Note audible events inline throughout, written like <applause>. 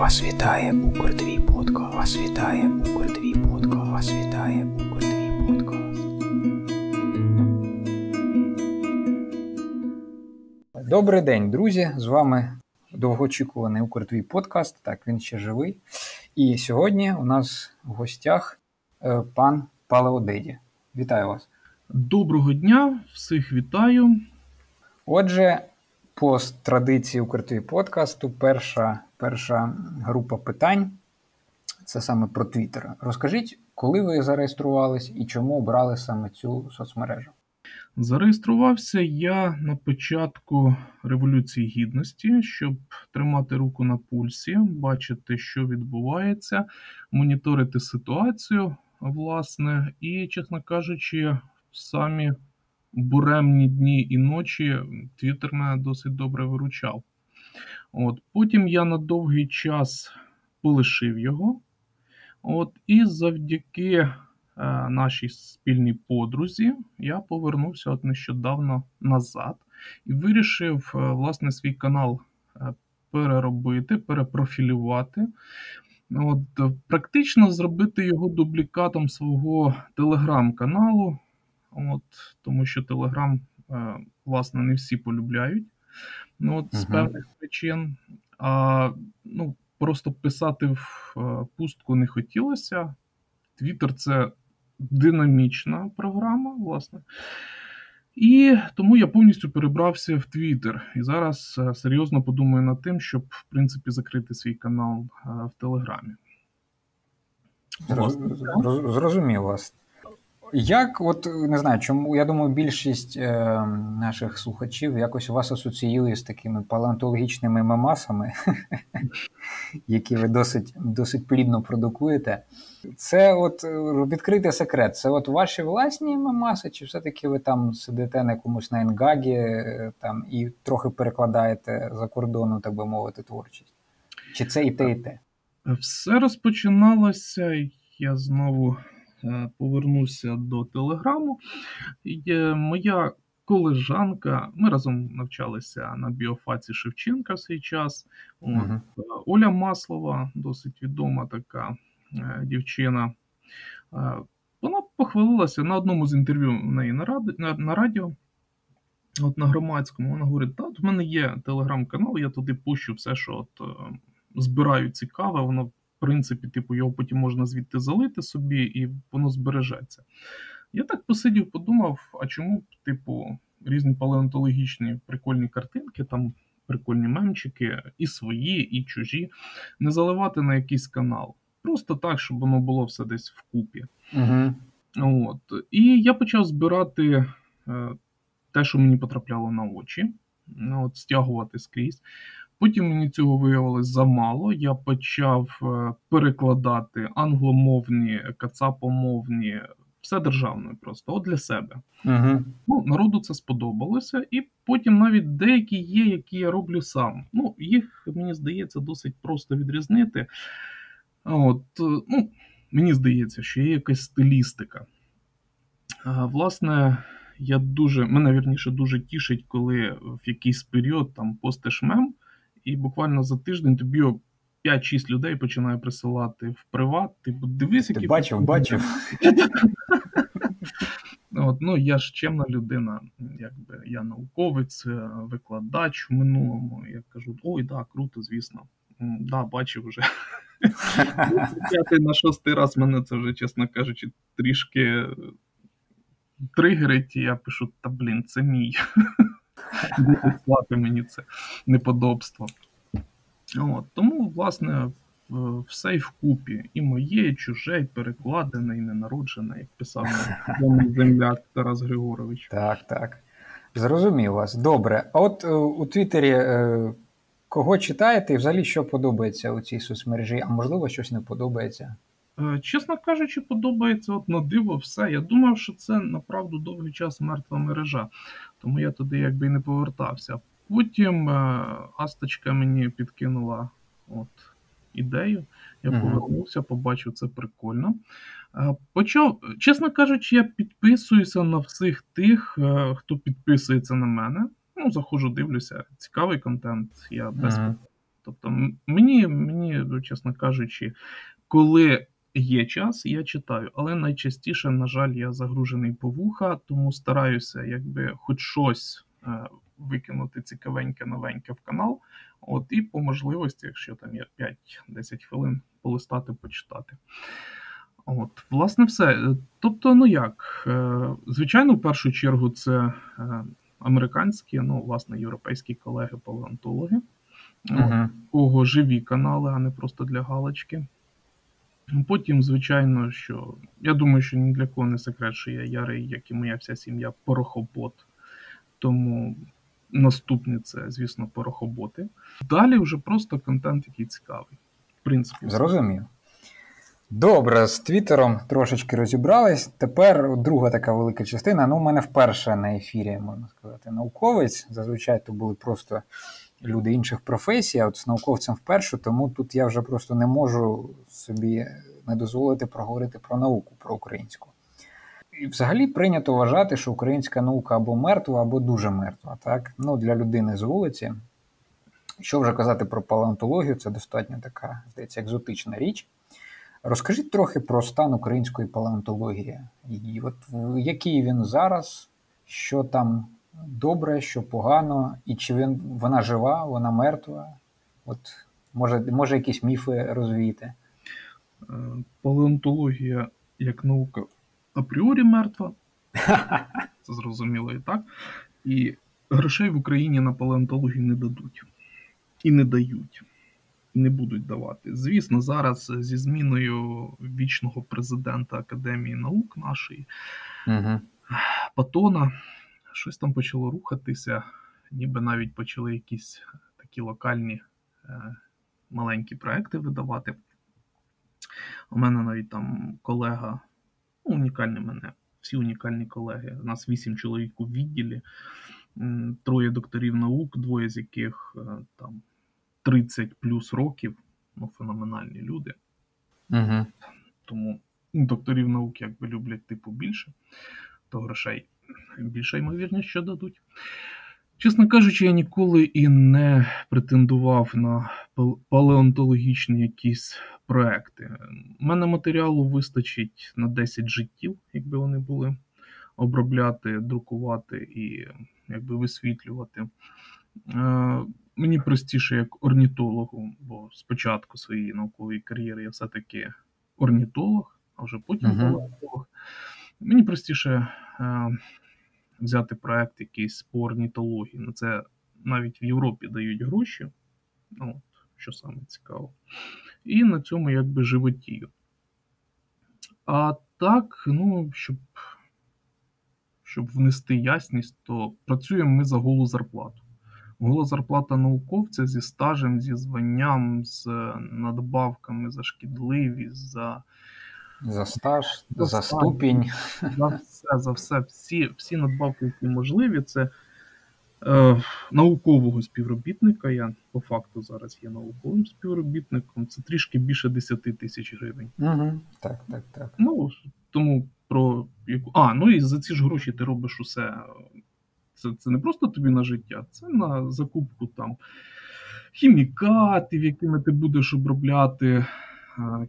Вас вітає Букр твій подкаст. Вас вітає Букр твій подкаст. Вас вітає Букр твій подкаст. Добрий день, друзі! З вами довгоочікуваний Укр твій подкаст. Так, він ще живий. І сьогодні у нас в гостях е, пан Палеодеді. Вітаю вас. Доброго дня, всіх вітаю. Отже, по традиції Укртві подкасту, перша перша група питань це саме про Твіттер. Розкажіть, коли ви зареєструвались і чому обрали саме цю соцмережу? Зареєструвався я на початку Революції Гідності, щоб тримати руку на пульсі, бачити, що відбувається, моніторити ситуацію, власне, і, чесно кажучи, самі буремні дні і ночі Твіттер мене досить добре виручав. От, Потім я на довгий час полишив його. От, І завдяки е, нашій спільній подрузі я повернувся от нещодавно назад і вирішив е, власне свій канал е, переробити, перепрофілювати. От, Практично зробити його дублікатом свого телеграм-каналу. От, Тому що Телеграм, е, власне, не всі полюбляють ну, от, з певних причин. А ну, просто писати в е, пустку не хотілося. Твіттер це динамічна програма, власне. І тому я повністю перебрався в Твіттер. І зараз е, серйозно подумаю над тим, щоб, в принципі, закрити свій канал в Телеграмі. Зрозумів вас. Як, от не знаю, чому я думаю, більшість е, наших слухачів якось вас асоціює з такими палеонтологічними мемасами, <laughs> які ви досить досить плідно продукуєте. Це от відкритий секрет. Це от ваші власні мемаси, чи все-таки ви там сидите на якомусь на енгагі е, там і трохи перекладаєте за кордону, так би мовити, творчість? Чи це і те, і те? Все розпочиналося. Я знову Е, повернуся до телеграму. Моя колежанка, ми разом навчалися на біофаці Шевченка в свій час. Uh-huh. Оля Маслова, досить відома така е, дівчина. Вона похвалилася на одному з інтерв'ю в неї на раді, на, на радіо. От на громадському вона говорить: та в мене є телеграм-канал, я туди пущу все, що от збираю цікаве, воно принципі, типу, його потім можна звідти залити собі, і воно збережеться. Я так посидів, подумав: а чому, б, типу, різні палеонтологічні прикольні картинки, там прикольні мемчики, і свої, і чужі, не заливати на якийсь канал. Просто так, щоб воно було все десь вкупі. Угу. От. І я почав збирати е, те, що мені потрапляло на очі, от, стягувати скрізь. Потім мені цього виявилось замало. Я почав е, перекладати англомовні, кацапомовні, все державне просто от для себе. Угу. Ну, Народу це сподобалося, і потім навіть деякі є, які я роблю сам. Ну, Їх, мені здається, досить просто відрізнити. От, е, ну, Мені здається, що є якась стилістика. А, Власне, я дуже, мене вірніше дуже тішить, коли в якийсь період там постиш мем і буквально за тиждень тобі 5-6 людей починає присилати в приват. Типу, дивись, Ти бачив, бачив. От, Ну, я ж чемна людина, якби я науковець, е, викладач в минулому. Я кажу: ой, да, круто, звісно. Да, бачив вже. П'ятий на шостий раз мене це вже, чесно кажучи, трішки тригерить, і я пишу: та блін, це мій. <laughs> Слати мені це неподобство. От, Тому, власне, все й вкупі. І моє, і чуже, і перекладене, і ненароджене, як писав <laughs> земляк Тарас Григорович. Так, так. Зрозумів вас. Добре. А от е, у Твіттері е, кого читаєте і взагалі що подобається у цій соцмережі, а можливо, щось не подобається? Е, чесно кажучи, подобається от на диво все. Я думав, що це направду довгий час мертва мережа, тому я туди якби і не повертався. Потім е, Асточка мені підкинула от ідею. Я uh-huh. повернувся, побачив це прикольно. Е, почав, чесно кажучи, я підписуюся на всіх тих, хто підписується на мене. Ну, заходжу, дивлюся, цікавий контент. Я без uh-huh. Тобто, мені, мені, чесно кажучи, коли є час, я читаю, але найчастіше, на жаль, я загружений по вуха, тому стараюся, якби хоч щось е, викинути цікавеньке новеньке в канал. От, і по можливості, якщо там є 5-10 хвилин, полистати, почитати. От, власне, все. Е, Тобто, ну як, е, звичайно, в першу чергу, це е, американські, ну, власне, європейські колеги-палеонтологи, у кого живі канали, а не просто для галочки. Потім, звичайно, що я думаю, що ні для кого не секрет, що я ярий, як і моя вся сім'я, порохобот. Тому наступне це, звісно, порохоботи. Далі вже просто контент, який цікавий. В принципі. Зрозумів. Добре, з Твіттером трошечки розібрались. Тепер друга така велика частина. Ну, у мене вперше на ефірі, можна сказати, науковець. Зазвичай то були просто люди інших професій, а от з науковцем вперше, тому тут я вже просто не можу собі не дозволити проговорити про науку, про українську. І взагалі прийнято вважати, що українська наука або мертва, або дуже мертва. Так? Ну, для людини з вулиці. Що вже казати про палеонтологію, це достатньо така, здається, екзотична річ. Розкажіть трохи про стан української палеонтології. І от який він зараз, що там добре, що погано, і чи він, вона жива, вона мертва? От, може, може якісь міфи розвіяти? Е, Палеонтологія як наука апріорі мертва. <laughs> Це зрозуміло і так. І грошей в Україні на палеонтологію не дадуть. І не дають. І не будуть давати. Звісно, зараз зі зміною вічного президента Академії наук нашої Угу. Патона щось там почало рухатися, ніби навіть почали якісь такі локальні е, маленькі проекти видавати. У мене навіть там колега, ну, унікальний мене, всі унікальні колеги. У нас вісім чоловік у відділі, троє докторів наук, двоє з яких е, там 30 плюс років, ну, феноменальні люди. Угу. Тому докторів наук якби люблять типу більше, то грошей більше ймовірність, що дадуть. Чесно кажучи, я ніколи і не претендував на палеонтологічні якісь проекти. У мене матеріалу вистачить на 10 життів, якби вони були обробляти, друкувати і якби висвітлювати. Е, Мені простіше як орнітологу, бо спочатку своєї наукової кар'єри я все-таки орнітолог, а вже потім палеонтолог. Мені простіше е, взяти проект якийсь по орнітології. На це навіть в Європі дають гроші, ну, що саме цікаво. І на цьому якби животію. А так, ну, щоб, щоб внести ясність, то працюємо ми за голу зарплату. Гола зарплата науковця зі стажем, зі званням, з надбавками за шкідливість, за За стаж, За за ступінь. за все, за все, всі, всі надбавки, які можливі, це е, наукового співробітника. Я по факту зараз є науковим співробітником. Це трішки більше 10 тисяч гривень. Угу. Так, так, так. Ну тому про яку. А, ну і за ці ж гроші ти робиш усе. Це, це не просто тобі на життя, це на закупку там хімікатів, якими ти будеш обробляти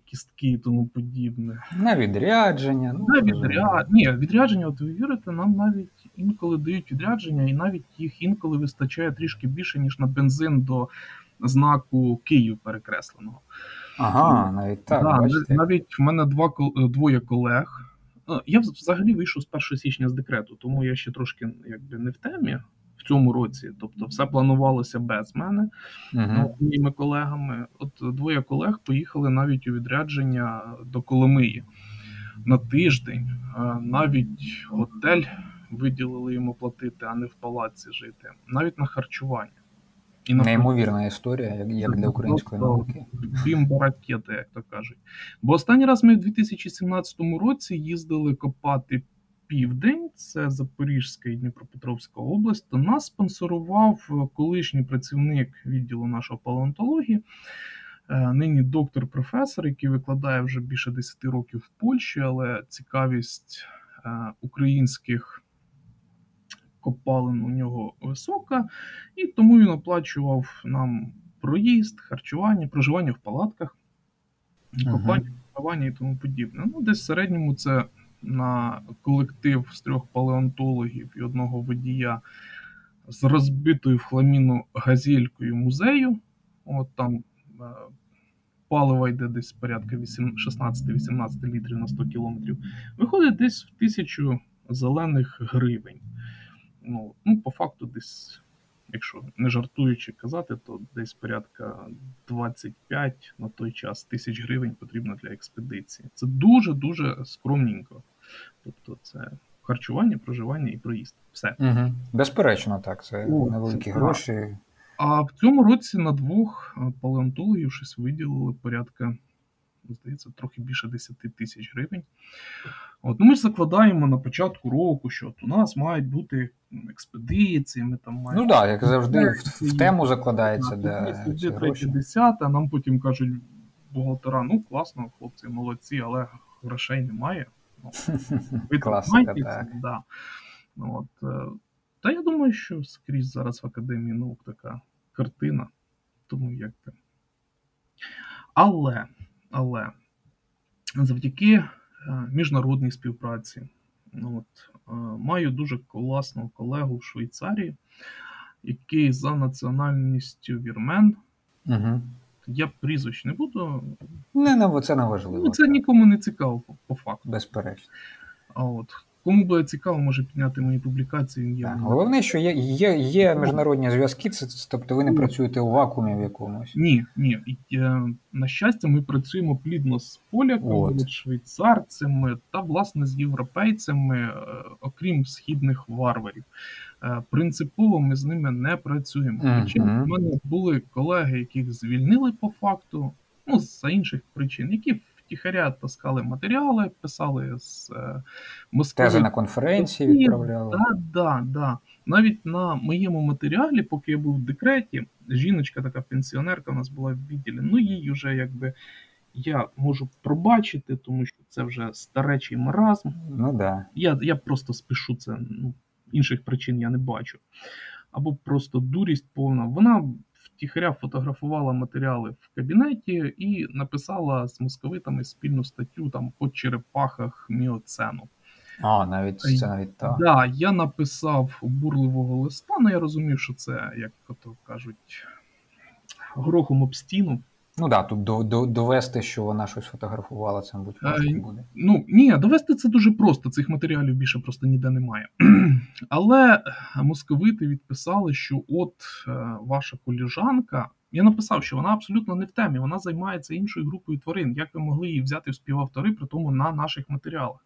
кістки і тому подібне. На відрядження. Ну, На зрозуміло. Ні, відрядження, от ви вірите, нам навіть інколи дають відрядження, і навіть їх інколи вистачає трішки більше, ніж на бензин до знаку Київ перекресленого. Ага, навіть так, Да, бачите. навіть в мене два е, двоє колег. Е, Я взагалі вийшов з 1 січня з декрету, тому я ще трошки якби не в темі в цьому році. Тобто, все планувалося без мене ну, моїми колегами. От двоє колег поїхали навіть у відрядження до Коломиї на тиждень. Е, Навіть готель виділили йому платити, а не в палаці жити, навіть на харчування. І на Неймовірна історія, як, як для української Просто науки. бімба ракета, як то кажуть. Бо останній раз ми в 2017 році їздили копати південь, це Запорізька і Дніпропетровська область, то нас спонсорував е, колишній працівник відділу нашого палеонтології, е, нині доктор-професор, який викладає вже більше 10 років в Польщі, але цікавість е, українських копалин у нього висока, і тому він оплачував нам проїзд, харчування, проживання в палатках, копання, копання і тому подібне. Ну, десь в середньому це на колектив з трьох палеонтологів і одного водія з розбитою в хламіну газелькою музею. От там е, палива йде десь порядка 16-18 літрів на 100 кілометрів. Виходить десь в тисячу зелених гривень. Ну, ну, по факту, десь, якщо не жартуючи казати, то десь порядка 25 на той час тисяч гривень потрібно для експедиції. Це дуже-дуже скромненько. Тобто, це харчування, проживання і проїзд. Все. Угу. Безперечно, так. Це О, невеликі це гроші. А в цьому році на двох е, палеонтологів щось виділили порядка, здається, трохи більше 10 тисяч гривень. От, ну ми ж закладаємо на початку року, що от у нас мають бути експедиції, ми там маємо. Ну так, як завжди, в, в тему закладається, де гроші. десяте, а нам потім кажуть бухгалтера, ну класно, хлопці, молодці, але грошей немає. Ну, <laughs> ви Класика, так. да. От, е, та я думаю, що скрізь зараз в Академії наук така картина. Тому як би. Але, але завдяки е, міжнародній співпраці, ну, от, е, маю дуже класного колегу в Швейцарії, який за національністю вірмен. Угу. Я прізвищ не буду. Не, не, це не важливо. Це це нікому не цікаво по, по факту. Безперечно. А от кому буде цікаво, може підняти мої публікації. Є. Так. Головне, що є, є, є міжнародні зв'язки, це, тобто ви не працюєте у вакуумі в якомусь. Ні, ні. Е, на щастя, ми працюємо плідно з поляками, швейцарцями та, власне, з європейцями, е, окрім східних варварів. Е, принципово ми з ними не працюємо. Хоча в мене були колеги, яких звільнили по факту, ну, за інших причин, які втіхаря таскали матеріали, писали з е, Москви. Тези на конференції відправляли. Да, да, да. Навіть на моєму матеріалі, поки я був в декреті, жіночка, така пенсіонерка, у нас була в відділі. Ну, їй вже якби я можу пробачити, тому що це вже старечий маразм. Ну да. Я, я просто спішу це. Ну, інших причин я не бачу. Або просто дурість повна. Вона втіхаря фотографувала матеріали в кабінеті і написала з московитами спільну статтю там по черепахах міоцену. А, навіть це навіть так. Да, я написав бурливого листа, але я розумів, що це, як то кажуть, горохом об стіну. Ну да, тут до, до, довести, що вона щось фотографувала, це, мабуть, важко Е, буде. Ну, ні, довести це дуже просто. Цих матеріалів більше просто ніде немає. <clears throat> Але московити відписали, що от е, ваша коліжанка. Я написав, що вона абсолютно не в темі, вона займається іншою групою тварин. Як ви могли її взяти в співавтори, при тому на наших матеріалах?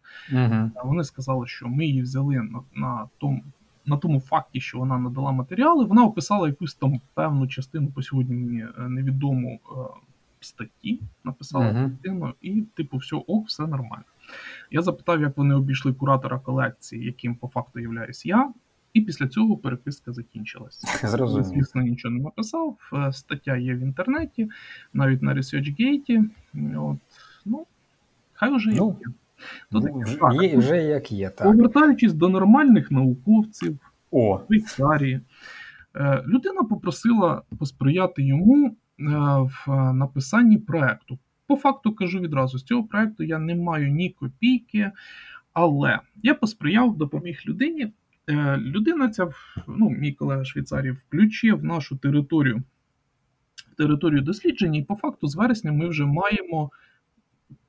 А Вони сказали, що ми її взяли на, на тому. На тому факті, що вона надала матеріали, вона описала якусь там певну частину по сьогодні мені невідому статті, написала Мгм. частину, і, типу, все ок, все нормально. Я запитав, як вони обійшли куратора колекції, яким по факту являюсь я, і після цього переписка закінчилась. <laughs> Зрозумів. Звісно, нічого не написав. Е, Стаття є в інтернеті, навіть на ResearchGate. От, ну, хай вже Ну. То Ну. Так, є, вже як є, так. Повертаючись до нормальних науковців, О, Швейцарії, е, людина попросила посприяти йому в написанні проекту. По факту кажу відразу: з цього проекту я не маю ні копійки, але я посприяв, допоміг людині. Е, Людина ця, ну, мій колега Швейцарії, включив нашу територію в територію дослідження, і по факту з вересня ми вже маємо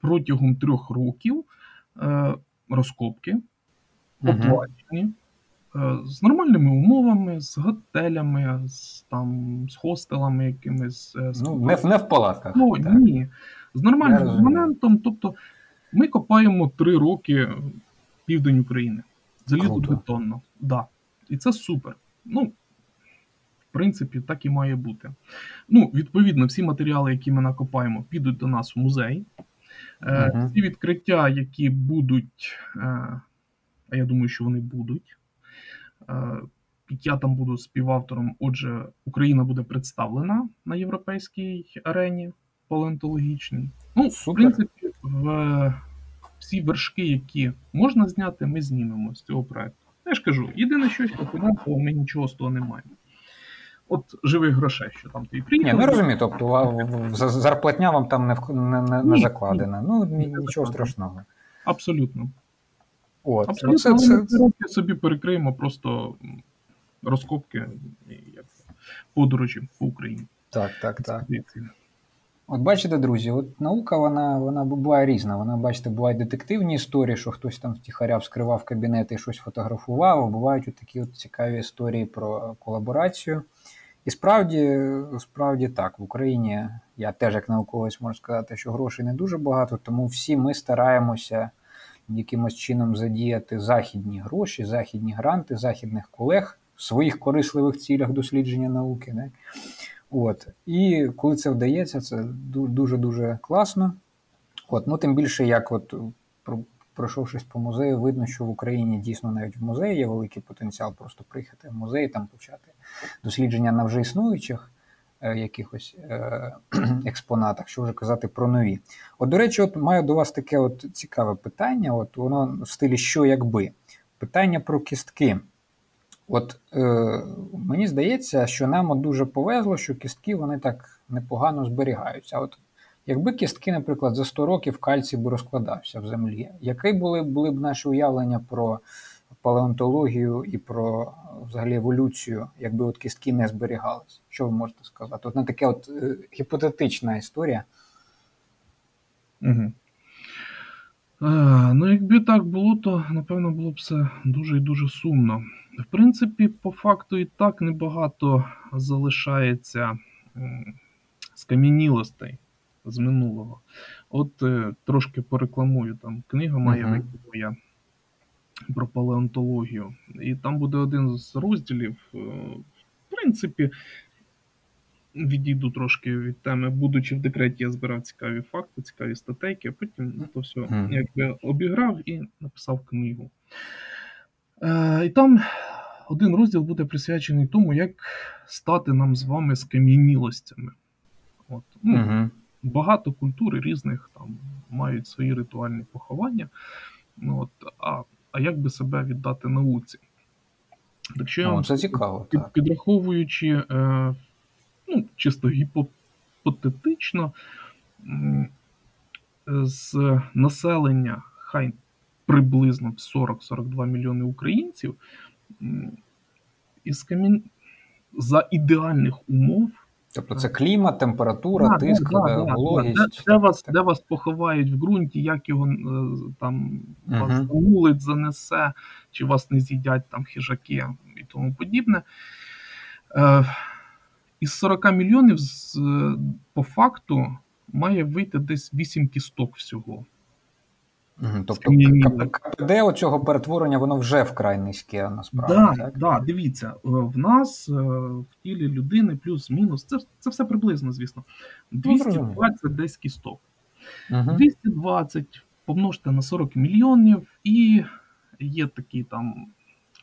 протягом трьох років е, розкопки оплачені, е, з нормальними умовами, з готелями, з, там, з хостелами якимись. е, з ну, не, в- не в палатках. Ну, так. ні. З нормальним абонентом. Тобто ми копаємо три роки південь України. Круто. Залізобетонно. Да. І це супер. Ну, в принципі, так і має бути. Ну, відповідно, всі матеріали, які ми накопаємо, підуть до нас в музей. Е, Мгм. Всі відкриття, які будуть, е, а я думаю, що вони будуть. Е, я там буду співавтором. Отже, Україна буде представлена на європейській арені палеонтологічній. Ну, в принципі, в всі вершки, які можна зняти, ми знімемо з цього проекту. Я ж кажу, єдине щось по фінансово, ми нічого з того не маємо. от живих грошей, що там ти Ні, приїхав. ну розумію, тобто а, зарплатня вам там не, не, не, не Ні, закладена. Ну, ні- нічого страшного. Абсолютно. От, Абсолютно, ну, це, ми це, роки собі перекриємо просто розкопки як подорожі по Україні. так, так, так. От бачите, друзі, от наука вона, вона буває різна. Вона, бачите, бувають детективні історії, що хтось там втіхаря вскривав кабінет і щось фотографував, а бувають от такі от цікаві історії про колаборацію. І справді, справді так, в Україні я теж як науковець можу сказати, що грошей не дуже багато, тому всі ми стараємося якимось чином задіяти західні гроші, західні гранти, західних колег в своїх корисливих цілях дослідження науки. Не? От. І коли це вдається, це дуже дуже класно. От. Ну, тим більше, як от пройшовшись по музею, видно, що в Україні дійсно навіть в музеї є великий потенціал просто приїхати в музей там почати дослідження на вже існуючих якихось е, <clears throat> експонатах, що вже казати про нові. От, до речі, от маю до вас таке от цікаве питання. От воно в стилі що якби. Питання про кістки. От е, мені здається, що нам от дуже повезло, що кістки вони так непогано зберігаються. От якби кістки, наприклад, за 100 років кальцій би розкладався в землі, які були, були б наші уявлення про палеонтологію і про е, взагалі еволюцію, якби от кістки не зберігались? Що ви можете сказати? От на таке от е, гіпотетична історія. Угу. Е, ну, якби так було, то напевно було б все дуже і дуже сумно. В принципі, по факту і так небагато залишається скам'янілостей з минулого. От е, трошки порекламую там книга моя Мгм. вийде моя про палеонтологію. І там буде один з розділів. е, В принципі, відійду трошки від теми. Будучи в декреті, я збирав цікаві факти, цікаві статейки, а потім то все якби обіграв і написав книгу. Е, і там один розділ буде присвячений тому, як стати нам з вами скам'янілостями. От. Ну, Угу. Багато культур різних там мають свої ритуальні поховання. Ну, от, а, а як би себе віддати науці? Так що я вам це цікаво, під- так. підраховуючи е, ну, чисто гіпотетично, з населення хай приблизно 40-42 мільйони українців, із камін... за ідеальних умов Тобто це клімат, температура, Да, тиск, да, вологість. Де, де, вас, де вас поховають в ґрунті, як його е, там вас Мгм. замулить, занесе, чи вас не з'їдять там хижаки і тому подібне. Е, із 40 мільйонів з, е, по факту має вийти десь 8 кісток всього. Мгм, Тобто КПД оцього перетворення воно вже вкрай низьке насправді. Да, так? да, дивіться, е, в нас е, в тілі людини плюс-мінус, це, це все приблизно, звісно. Ну, 220 десь кісток. Угу. 220 помножте на 40 мільйонів, і є такий там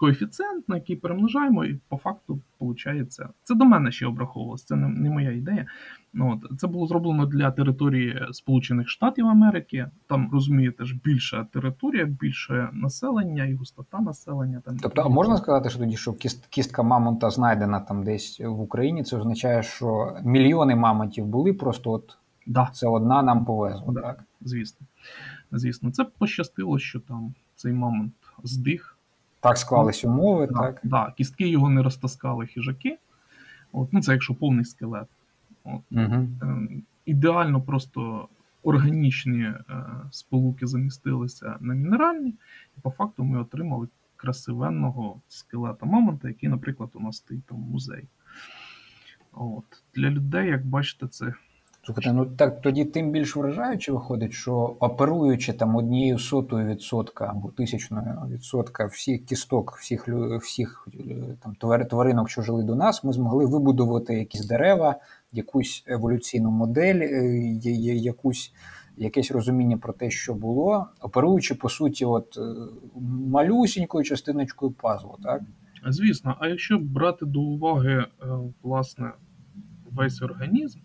коефіцієнт, на який перемножаємо, і по факту виходить. Це до мене ще обраховувалось, це не, не моя ідея. Ну, от, це було зроблено для території Сполучених Штатів Америки. Там розумієте ж більша територія, більше населення і густота населення. Там Тобто, а можна сказати, що тоді, що кіст, кістка мамонта знайдена там десь в Україні, це означає, що мільйони мамонтів були, просто от да, це одна нам повезло, Да. так? звісно. Звісно, це пощастило, що там цей мамонт здих. Так склались умови, Да, так? да, кістки його не розтаскали хижаки. От, ну, це якщо повний скелет. От, Угу. е, ідеально просто органічні е, сполуки замістилися на мінеральні, і по факту ми отримали красивенного скелета мамонта, який, наприклад, у нас стоїть там в музеї. От. Для людей, як бачите, це Слухайте, ну так тоді тим більш вражаюче виходить, що оперуючи там однією сотою відсотка або тисячною відсотка всіх кісток, всіх всіх е, там твар- тваринок, що жили до нас, ми змогли вибудувати якісь дерева, якусь еволюційну модель, е, якусь. Якесь розуміння про те, що було, оперуючи по суті, от е, малюсінькою частиночкою пазлу, так? Звісно, а якщо брати до уваги власне весь організм,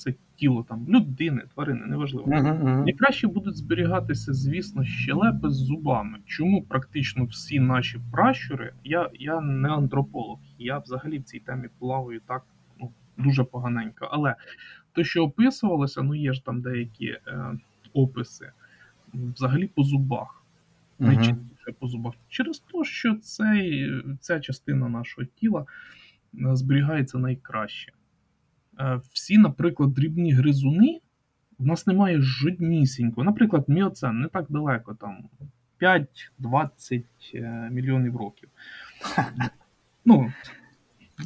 все тіло там людини, тварини, неважливо. Угу, угу. Найкраще будуть зберігатися, звісно, щелепи з зубами. Чому практично всі наші пращури, я, я не антрополог, я взагалі в цій темі плаваю так ну, дуже поганенько. Але те, що описувалося, ну є ж там деякі е, описи, взагалі по зубах, найчастіше по зубах. Через те, що цей, ця частина нашого тіла е, зберігається найкраще. Е, всі, наприклад, дрібні гризуни. В нас немає жоднісінького. Наприклад, міоцен не так далеко, там 5-20 е, мільйонів років. Ну,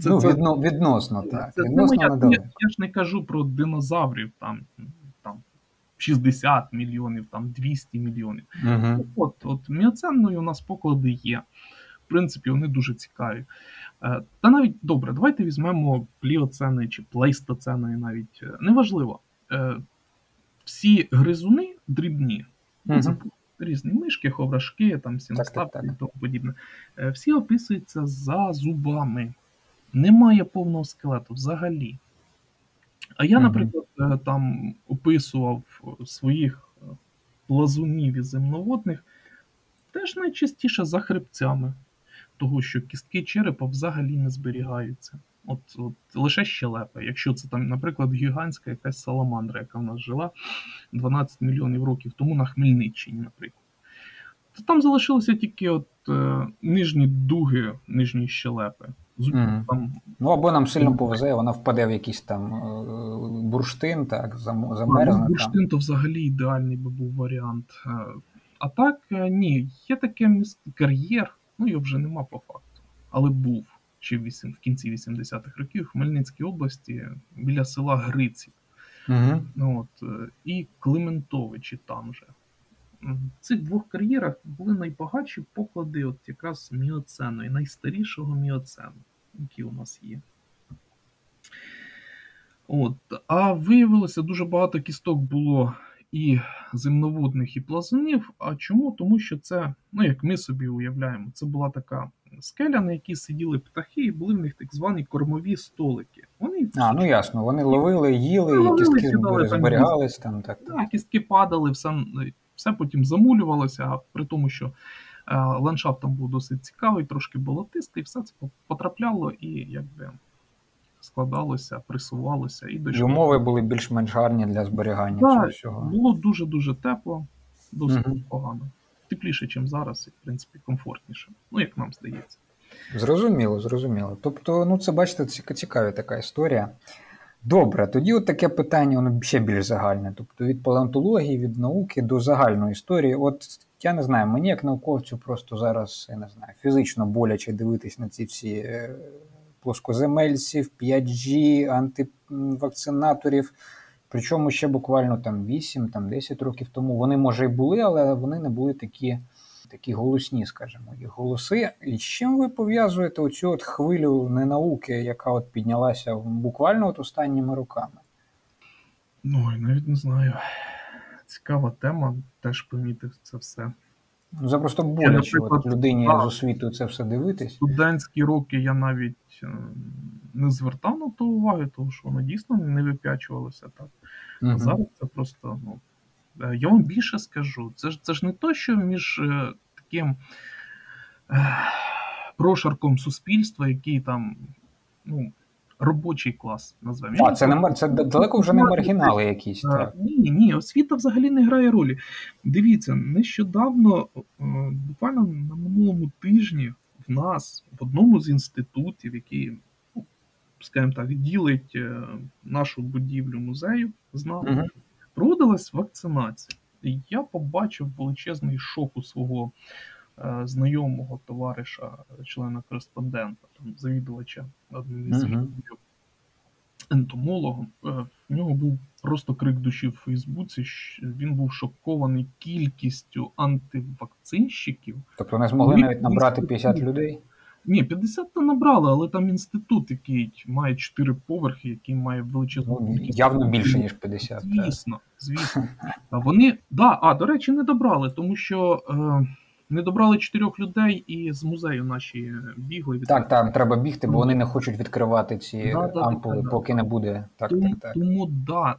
це, ну, відно, відносно так. Це, відносно це, я, я ж не кажу про динозаврів, там там 60 мільйонів, там 200 мільйонів. Угу. От, от міоценною у нас поклади є. Принципі, вони дуже цікаві. Е, Та навіть добре, давайте візьмемо пліоцени чи плейстоцени навіть. Неважливо. Е, всі гризуни дрібні, Угу. це різні мишки, ховрашки, там сіноставки і тому подібне. Е, Всі описуються за зубами. Немає повного скелету взагалі. А я, наприклад, е, там описував своїх е, плазунів і земноводних теж найчастіше за хребцями, того що кістки черепа взагалі не зберігаються. От, от лише щелепа. Якщо це там, наприклад, гігантська якась саламандра, яка в нас жила 12 мільйонів років тому на Хмельниччині, наприклад. То там залишилися тільки от е, нижні дуги нижньої щелепи. Зуб, Мгм. там, Ну або нам сильно повезе, вона впаде в якийсь там е, бурштин, так, замерзне ну, там. бурштин то взагалі ідеальний би був варіант. Е, А так, е, ні, є таке міс- кар'єр, ну його вже нема по факту, але був ще в, кінці 80-х років в Хмельницькій області біля села Гриці. Угу. Ну, от, е, і Климентовичі там же. В цих двох кар'єрах були найбагатші поклади от якраз міоцену і найстарішого міоцену, який у нас є. От. А виявилося, дуже багато кісток було і земноводних, і плазунів. А чому? Тому що це, ну як ми собі уявляємо, це була така скеля, на якій сиділи птахи, і були в них так звані кормові столики. Вони А, ну ясно, вони ловили, їли, ловили, кістки сідали там зберігались там, так. Так, кістки падали, все, все потім замулювалося, а при тому, що е, ландшафт там був досить цікавий, трошки болотистий, все це потрапляло і якби складалося, присувалося і І умови були більш-менш гарні для зберігання Так, цього всього. Було дуже-дуже тепло, досить Мгм. непогано. Тепліше, ніж зараз, і в принципі комфортніше. Ну, як нам здається. Зрозуміло, зрозуміло. Тобто, ну це бачите, ціка- цікава така історія. Добре, тоді от таке питання, воно ще більш загальне. Тобто від палеонтології, від науки до загальної історії. От я не знаю, мені як науковцю просто зараз я не знаю, фізично боляче дивитись на ці всі е, плоскоземельців, 5G, антивакцинаторів. Причому ще буквально там 8, там 10 років тому вони може і були, але вони не були такі такі голосні, скажімо, їх голоси. І з чим ви пов'язуєте оцю от хвилю ненауки, яка от піднялася буквально от останніми роками? Ну, я навіть не знаю. Цікава тема, теж помітив це все. Ну, Це просто боляче от людині так. з освітою це все дивитись. студентські роки я навіть е, не звертав на то уваги, тому що воно дійсно не вип'ячувалося так. А зараз це просто, ну. е, Я вам більше скажу. Це ж це ж не то, що між е, таким прошарком суспільства, який там, ну, робочий клас назвемо. А, це не мар- це далеко вже не маргінали якісь. Так. Ні, ні, освіта взагалі не грає ролі. Дивіться, нещодавно, е, буквально на минулому тижні, в нас в одному з інститутів, який, ну, скажімо так, ділить е, нашу будівлю музею з нами, Мгм. проводилась вакцинація. І я побачив величезний шок у свого знайомого товариша, члена кореспондента, там, завідувача адміністрації Мгм. ентомологом. Е, В нього був просто крик душі в Фейсбуці. Він був шокований кількістю антивакцинщиків. Тобто не змогли навіть набрати 50 людей. Ні, 50 то набрали, але там інститут, який має 4 поверхи, який має величезну Ну, явно більше, ніж 50. так. Звісно, звісно. А вони, да, а, до речі, не добрали, тому що е, Не добрали чотирьох людей і з музею наші бігли. від- Так, там треба бігти, бо вони не хочуть відкривати ці Да, ампули, да, поки не буде. Так, тому, так, так. тому да,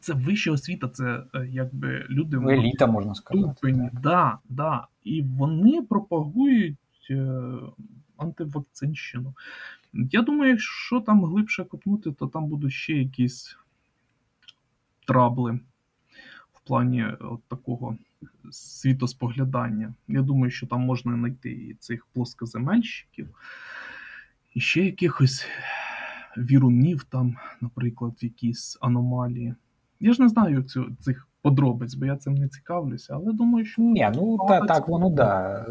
це вища освіта, це е, якби люди Ну, Еліта, можна сказати. ступені. Да, да. І вони пропагують е, антивакцинщину. Я думаю, якщо там глибше копнути, то там будуть ще якісь трабли плані от такого світоспоглядання. Я думаю, що там можна знайти і цих плоскоземельщиків, і ще якихось вірунів, там, наприклад, якісь аномалії. Я ж не знаю цю, цих подробиць, бо я цим не цікавлюся, але думаю, що Ні, ну та, так, воно да.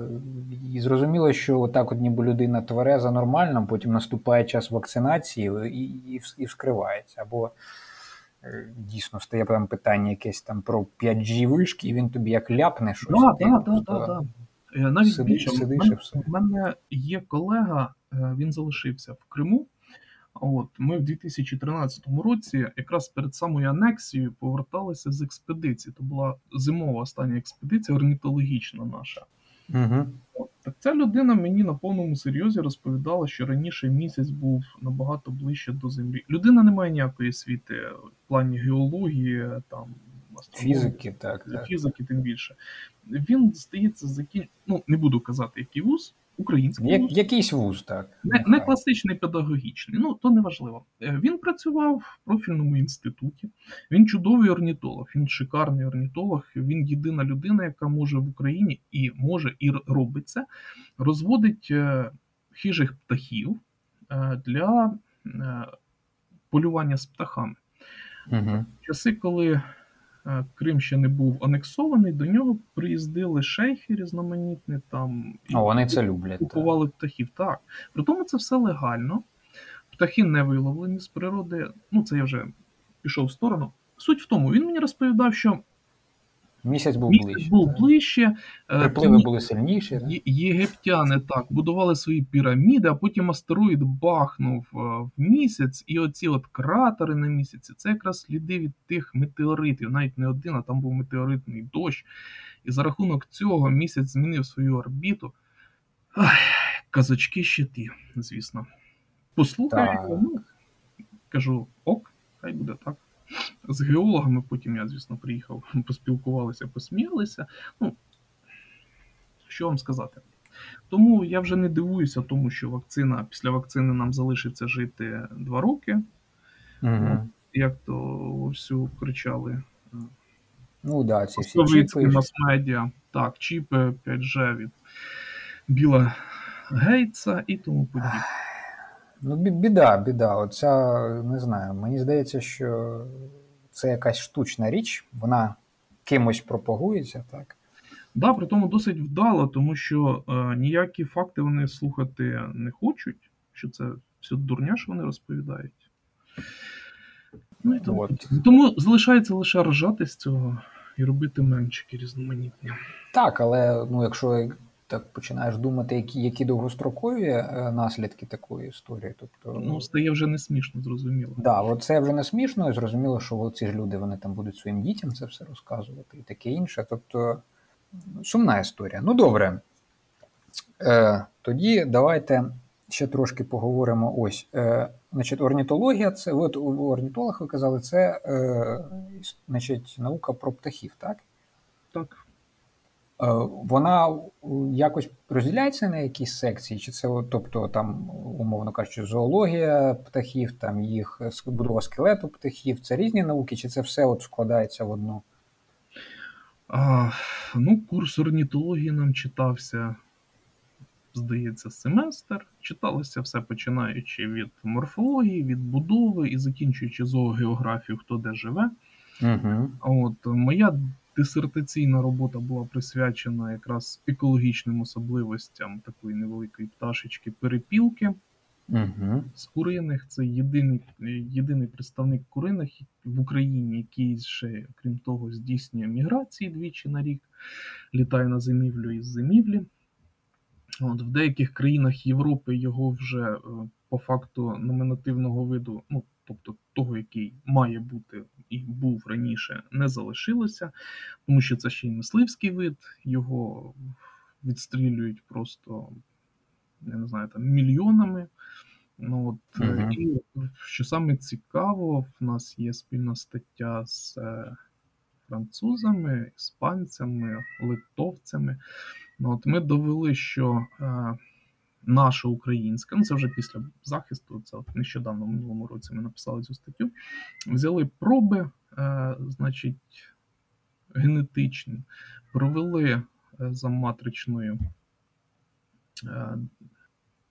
І зрозуміло, що отак от ніби людина твереза нормально, потім наступає час вакцинації і, і, і вскривається. Або е, дійсно стає там питання якесь там про 5G вишки, і він тобі як ляпне щось. Просто да, да. Е, Навіть сидиш- більше, в сидиш мене, все. в мене є колега, е, він залишився в Криму. От ми в 2013 році, якраз перед самою анексією, поверталися з експедиції. То була зимова остання експедиція орнітологічна наша. Угу. От, так ця людина мені на повному серйозі розповідала, що раніше місяць був набагато ближче до землі. Людина не має ніякої освіти в плані геології, там астрономії, Фізики, так, так. фізики, тим більше. Він здається, закін... ну не буду казати, який вуз, український Я, вуз. якийсь вуз, так. Не, не класичний педагогічний, ну то не важливо. Е, Він працював в профільному інституті. Він чудовий орнітолог, він шикарний орнітолог. Він єдина людина, яка може в Україні і може і р- робить це, розводить е, хижих птахів е, для полювання з птахами. Угу. часи, коли Крим ще не був анексований, до нього приїздили шейхи різноманітні там і О, вони це люблять. Купували птахів. Так. При тому це все легально. Птахи не виловлені з природи. Ну, це я вже пішов в сторону. Суть в тому, він мені розповідав, що Місяць був місяць ближче. був ближче. е, Припливи були сильніші. так. Є- Єгиптяни так будували свої піраміди, а потім астероїд бахнув е, в місяць, і оці от кратери на місяці це якраз сліди від тих метеоритів, навіть не один, а там був метеоритний дощ. І за рахунок цього місяць змінив свою орбіту. Ай, казочки ще ті, звісно. Послухай, ну, кажу, ок, хай буде так. З геологами потім я, звісно, приїхав, <laughs> поспілкувалися, посміялися. Ну, що вам сказати? Тому я вже не дивуюся тому, що вакцина після вакцини нам залишиться жити два роки, Угу. як то всю кричали Ну да, ці всі чіпи. мас-медіа. Так, чіпи 5G від Біла Гейтса і тому подібне. Ну, біда, біда. Оця, не знаю, мені здається, що це якась штучна річ, вона кимось пропагується, так? Да, при тому досить вдало, тому що е, ніякі факти вони слухати не хочуть, що це все дурня, що вони розповідають. Ну, і тому, От. тому залишається лише ржати з цього і робити менчики різноманітні. Так, але ну, якщо так починаєш думати, які, які довгострокові е, наслідки такої історії, тобто. Ну, стає вже не смішно, зрозуміло. Да, от це вже не смішно, і зрозуміло, що ці ж люди вони там будуть своїм дітям це все розказувати і таке інше. Тобто сумна історія. Ну добре. Е, Тоді давайте ще трошки поговоримо. Ось, е, значить, орнітологія це, от у орнітолог ви казали, це е, значить, наука про птахів, так? Так. Е, Вона е, якось розділяється на якісь секції, чи це, тобто, там, умовно кажучи, зоологія птахів, там їх будова скелету птахів, це різні науки, чи це все от складається в одну? А, ну, курс орнітології нам читався, здається, семестр. Читалося все починаючи від морфології, від будови і закінчуючи зоогеографію, хто де живе. Угу. От моя дисертаційна робота була присвячена якраз екологічним особливостям такої невеликої пташечки перепілки Угу. з куриних. Це єдиний, єдиний представник куриних в Україні, який ще, крім того, здійснює міграції двічі на рік, літає на зимівлю із зимівлі. От, в деяких країнах Європи його вже е, по факту номінативного виду, ну тобто того, який має бути і був раніше, не залишилося, тому що це ще й мисливський вид, його відстрілюють просто, я не знаю, там мільйонами. Ну, от, Мгм. І що саме цікаво, в нас є спільна стаття з е, французами, іспанцями, литовцями. Ну, от ми довели, що е, наша українська, ну це вже після захисту, це от нещодавно в минулому році ми написали цю статтю. Взяли проби, е, значить, генетичні, провели е, за матричною е,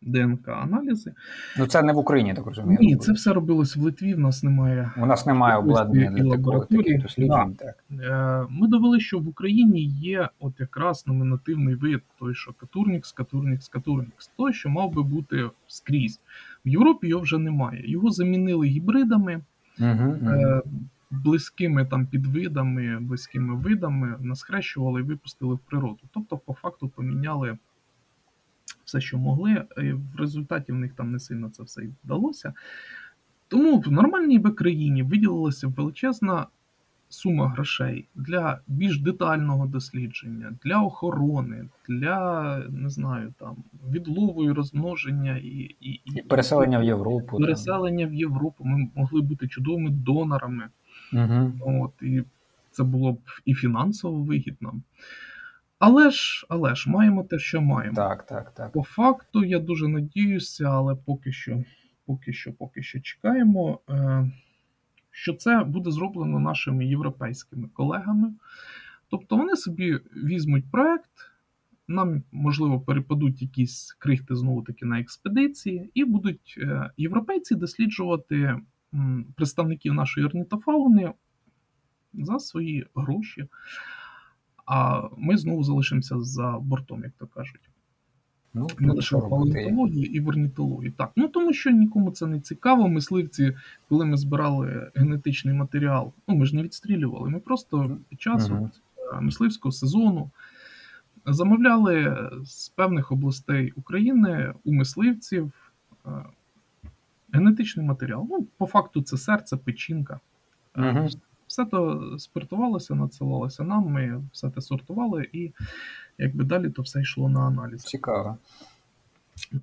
ДНК-аналізи. Ну це не в Україні, так розумію. Ні, це все робилось в Литві. В нас немає. У нас немає обладнання лабораторії. досліджень. Так. Е, Ми довели, що в Україні є от якраз номінативний вид, той, що Катурнікс, Катурнікс, Катурнікс, той, що мав би бути скрізь. В Європі його вже немає. Його замінили гібридами, Угу, е, близькими там підвидами, близькими видами, насхрещували і випустили в природу. Тобто, по факту поміняли все, що могли. і В результаті в них там не сильно це все й вдалося. Тому в нормальній би країні виділилася величезна сума грошей для більш детального дослідження, для охорони, для не знаю, там відлову і розмноження і, і, І переселення в Європу. переселення в Європу. Ми могли бути чудовими донорами. Угу. От, і це було б і фінансово вигідно. Але ж, але ж, маємо те, що маємо. Так, так, так. По факту, я дуже надіюся, але поки що, поки що, поки що чекаємо, е, що це буде зроблено нашими європейськими колегами. Тобто вони собі візьмуть проект, нам, можливо, перепадуть якісь крихти знову таки на експедиції, і будуть е, європейці досліджувати представників нашої орнітофауни за свої гроші. А ми знову залишимося за бортом, як то кажуть. Ну, Не лише палеонтології і в орнітології. Так, ну тому що нікому це не цікаво. Мисливці, коли ми збирали генетичний матеріал, ну ми ж не відстрілювали. Ми просто під час е, мисливського сезону замовляли з певних областей України у мисливців е, генетичний матеріал. Ну, по факту, це серце, печінка. Мгм. Все то спиртувалося, надсилалося нам, ми все те сортували, і якби далі то все йшло на аналіз. Цікаво.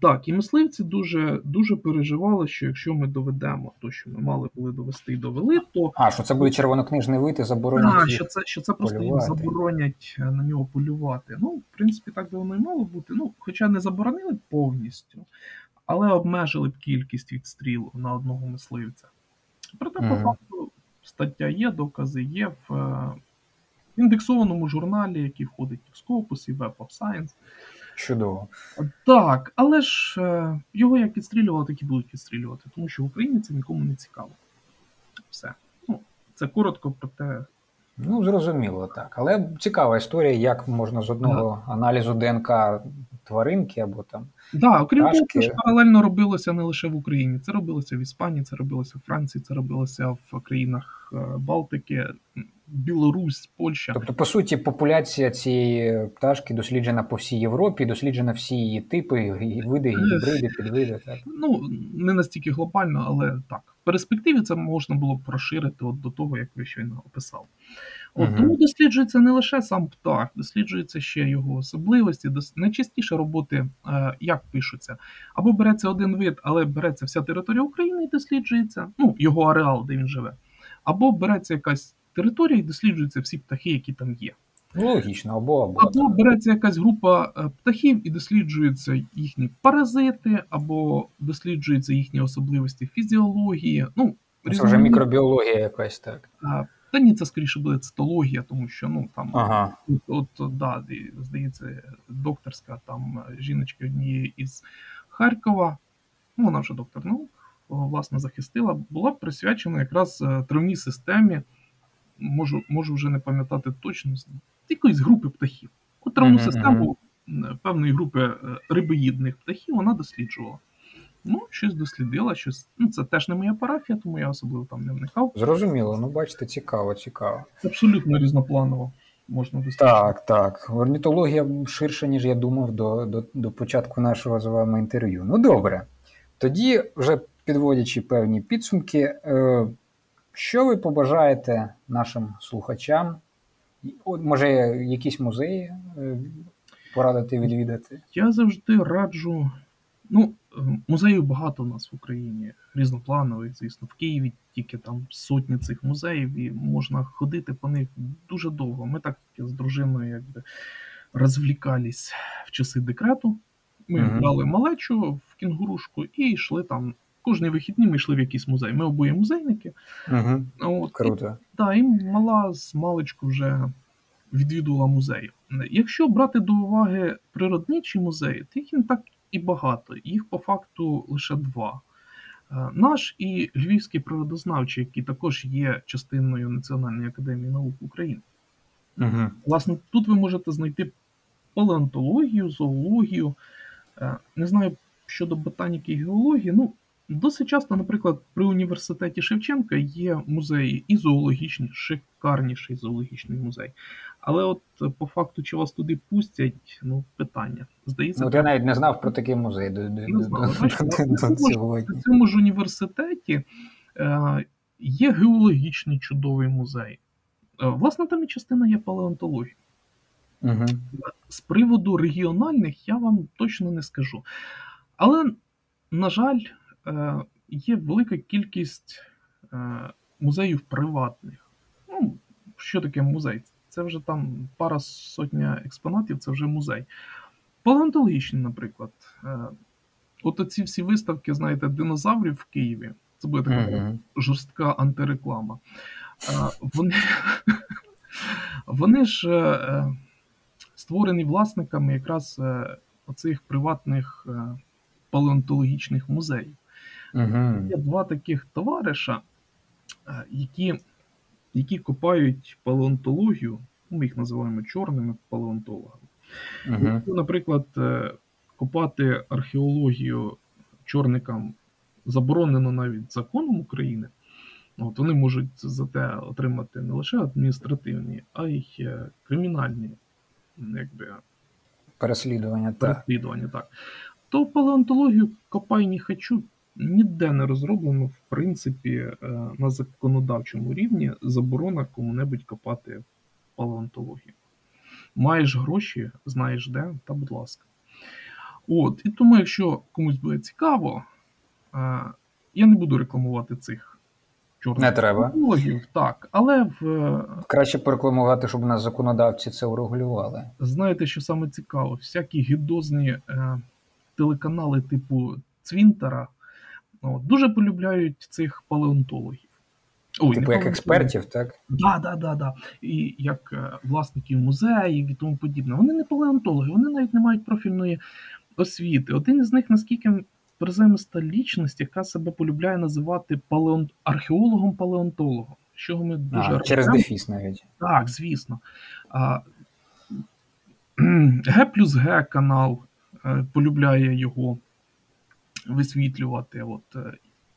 Так, і мисливці дуже, дуже переживали, що якщо ми доведемо то, що ми мали були довести і довели, то А, що це буде червонокнижний вид і заборонять а, що це, що це просто їм заборонять е, на нього полювати. Ну, в принципі, так би воно і мало бути. Ну, хоча не заборонили повністю, але обмежили б кількість відстрілу на одного мисливця. Проте, по факту, стаття є, докази є в е, індексованому журналі, який входить в Scopus, і Web of Science. Чудово. Так, але ж е, його як відстрілювали, так і будуть відстрілювати, тому що в Україні це нікому не цікаво. Все. Ну, це коротко про те. Ну, зрозуміло, так. Але цікава історія, як можна з одного аналізу ДНК тваринки або там. Да, окрім того, це ж паралельно робилося не лише в Україні. Це робилося в Іспанії, це робилося в Франції, це робилося в країнах е, Балтики, Білорусь, Польща. Тобто, по суті, популяція цієї пташки досліджена по всій Європі, досліджена всі її типи, види, гібриди, підвиди. Так. Ну, не настільки глобально, але так. В перспективі це можна було б розширити от до того, як ви щойно описав. От, Мгм. Тому досліджується не лише сам птах, досліджується ще його особливості. Дос- Найчастіше роботи е, як пишуться, або береться один вид, але береться вся територія України і досліджується, ну, його ареал, де він живе, або береться якась територія і досліджуються всі птахи, які там є. Ну, логічно, або або. Або береться якась група е, птахів і досліджуються їхні паразити, або досліджуються їхні особливості фізіології. Ну, Це вже мікробіологія якась так. А, Та ні, це скоріше буде цитологія, тому що ну там Ага. от, от да, здається, докторська там жіночки однієї із Харкова, ну вона вже доктор наук, власне, захистила, була присвячена якраз е, травній системі. Можу, можу вже не пам'ятати точно, якоїсь групи птахів. От травну Мгм, систему певної групи е, рибоїдних птахів вона досліджувала. Ну, щось дослідила, щось. Ну, це теж не моя парафія, тому я особливо там не вникав. Зрозуміло, ну бачите, цікаво, цікаво. Абсолютно різнопланово можна досліджувати. Так, так. Орнітологія ширша, ніж я думав до, до, до початку нашого з вами інтерв'ю. Ну добре. Тоді, вже підводячи певні підсумки, е, що ви побажаєте нашим слухачам? Може, якісь музеї е, порадити відвідати? Я завжди раджу. Ну, музеїв багато у нас в Україні, різнопланових, звісно, в Києві тільки там сотні цих музеїв, і можна ходити по них дуже довго. Ми так з дружиною якби розвлікались в часи декрету. Ми брали малечу в кінгурушку і йшли там. Кожні вихідні ми йшли в якийсь музей. Ми обоє музейники. Угу. От, і Круто. так, і мала з маличку вже відвідувала музеї. Якщо брати до уваги природничі музеї, то їх не так і багато. Їх по факту лише два. Е, Наш і Львівський природознавчий, який також є частиною Національної академії наук України. Угу. Власне, тут ви можете знайти палеонтологію, зоологію. Е, Не знаю щодо ботаніки і геології. Ну, досить часто, наприклад, при університеті Шевченка є музеї і зоологічні, шикарніший зоологічний музей. Але от по факту, чи вас туди пустять, ну, питання. Здається, Ну, я навіть не знав про такий музей Не до, до цьому ж- університеті е, є геологічний чудовий музей. Е, власне, там і частина є палеонтології. Угу. З приводу регіональних я вам точно не скажу. Але, на жаль, є велика кількість е, музеїв приватних. Ну, що таке музей? Це вже там пара сотня експонатів, це вже музей. Палеонтологічний, наприклад. Е, От оці всі виставки, знаєте, динозаврів в Києві. Це буде така Угу. жорстка антиреклама. Е, Вони, <laughs> вони ж е, е, створені власниками якраз е, оцих приватних е, палеонтологічних музеїв. Угу. Є два таких товариша, е, які, які копають палеонтологію, ну, ми їх називаємо чорними палеонтологами. Угу. Якщо, наприклад, е, копати археологію чорникам заборонено навіть законом України, от вони можуть за те отримати не лише адміністративні, а й е, кримінальні якби, Переслідування, так. переслідування. Так. То палеонтологію копай не хочу ніде не розроблено, в принципі, е, на законодавчому рівні заборона кому-небудь копати палеонтологію. Маєш гроші, знаєш де, та будь ласка. От, і тому, якщо комусь буде цікаво, е, я не буду рекламувати цих чорних Не треба. так, але в е, Краще порекламувати, щоб у нас законодавці це урегулювали. Знаєте, що саме цікаво? Всякі гідозні телеканали типу Цвінтера от, дуже полюбляють цих палеонтологів. Ой, Типу як експертів, так? Да, да, да, да. І як е, власників музеїв і тому подібне. Вони не палеонтологи, вони навіть не мають профільної освіти. Один із них, наскільки приземиста лічність, яка себе полюбляє називати палеон... археологом-палеонтологом. Чого ми дуже А, через дефіс навіть. Так, звісно. А, Г плюс Г канал е, полюбляє його висвітлювати. От, е,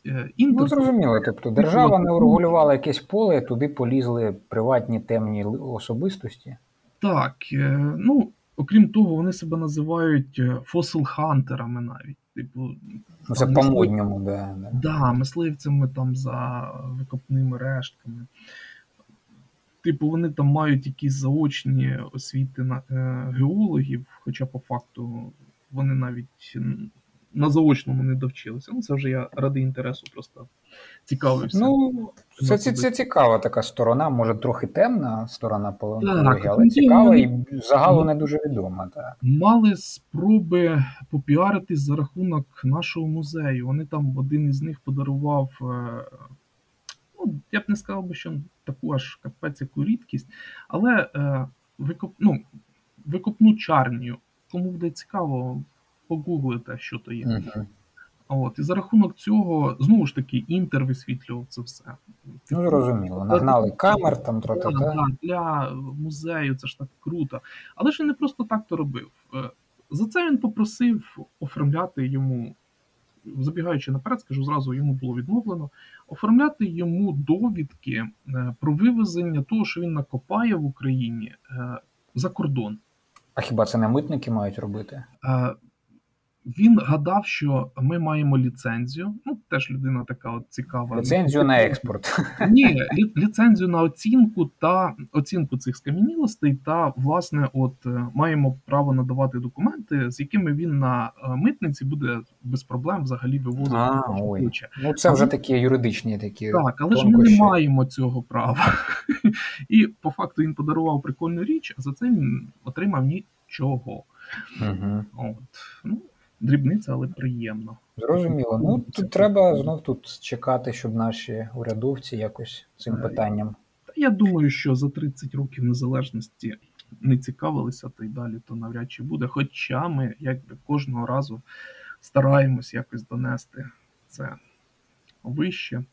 е, Ну, зрозуміло. Тобто держава не урегулювала якесь поле, туди полізли приватні темні особистості. Так, е, ну, окрім того, вони себе називають фосил-хантерами навіть. Типу, там по-модньому, да, да. Да, мисливцями там за викопними рештками. Типу, вони там мають якісь заочні освіти на е, геологів, хоча по факту вони навіть на заочному не довчилися. Ну, це вже я ради інтересу просто цікавився. Ну, це, це, це цікава така сторона, може трохи темна сторона палеонтології, але цікава і загалу не дуже відома. Так. Мали спроби попіаритись за рахунок нашого музею. Вони там один із них подарував. е, Ну, я б не сказав би, що таку аж капець яку рідкість, але е, викоп, ну, викопну чарнію. Кому буде цікаво, погуглите, що то є. Мгм. От, і за рахунок цього, знову ж таки, інтер висвітлював це все. Ну, зрозуміло. Нагнали камер, там Да, тра-та-та. для музею це ж так круто. Але ж він не просто так то робив. Е, За це він попросив оформляти йому, забігаючи наперед, скажу зразу, йому було відмовлено, оформляти йому довідки е, про вивезення того, що він накопає в Україні е, за кордон. А хіба це не митники мають робити? Він гадав, що ми маємо ліцензію. Ну, теж людина така от цікава. Ліцензію на експорт. Ні, ліцензію на оцінку та оцінку цих скам'янілостей, та власне, от е, маємо право надавати документи, з якими він на е, митниці буде без проблем взагалі вивозити. А, ой. Ну, це вже такі юридичні такі. Так, але ж ми не маємо цього права. І по факту він подарував прикольну річ, а за це він отримав нічого. Угу. От. Ну, дрібниця, але приємно. Зрозуміло. Ну тут треба знов тут чекати, щоб наші урядовці якось цим Е, питанням. Та я думаю, що за 30 років незалежності не цікавилися, то й далі то навряд чи буде. Хоча ми якби кожного разу стараємось якось донести це вище.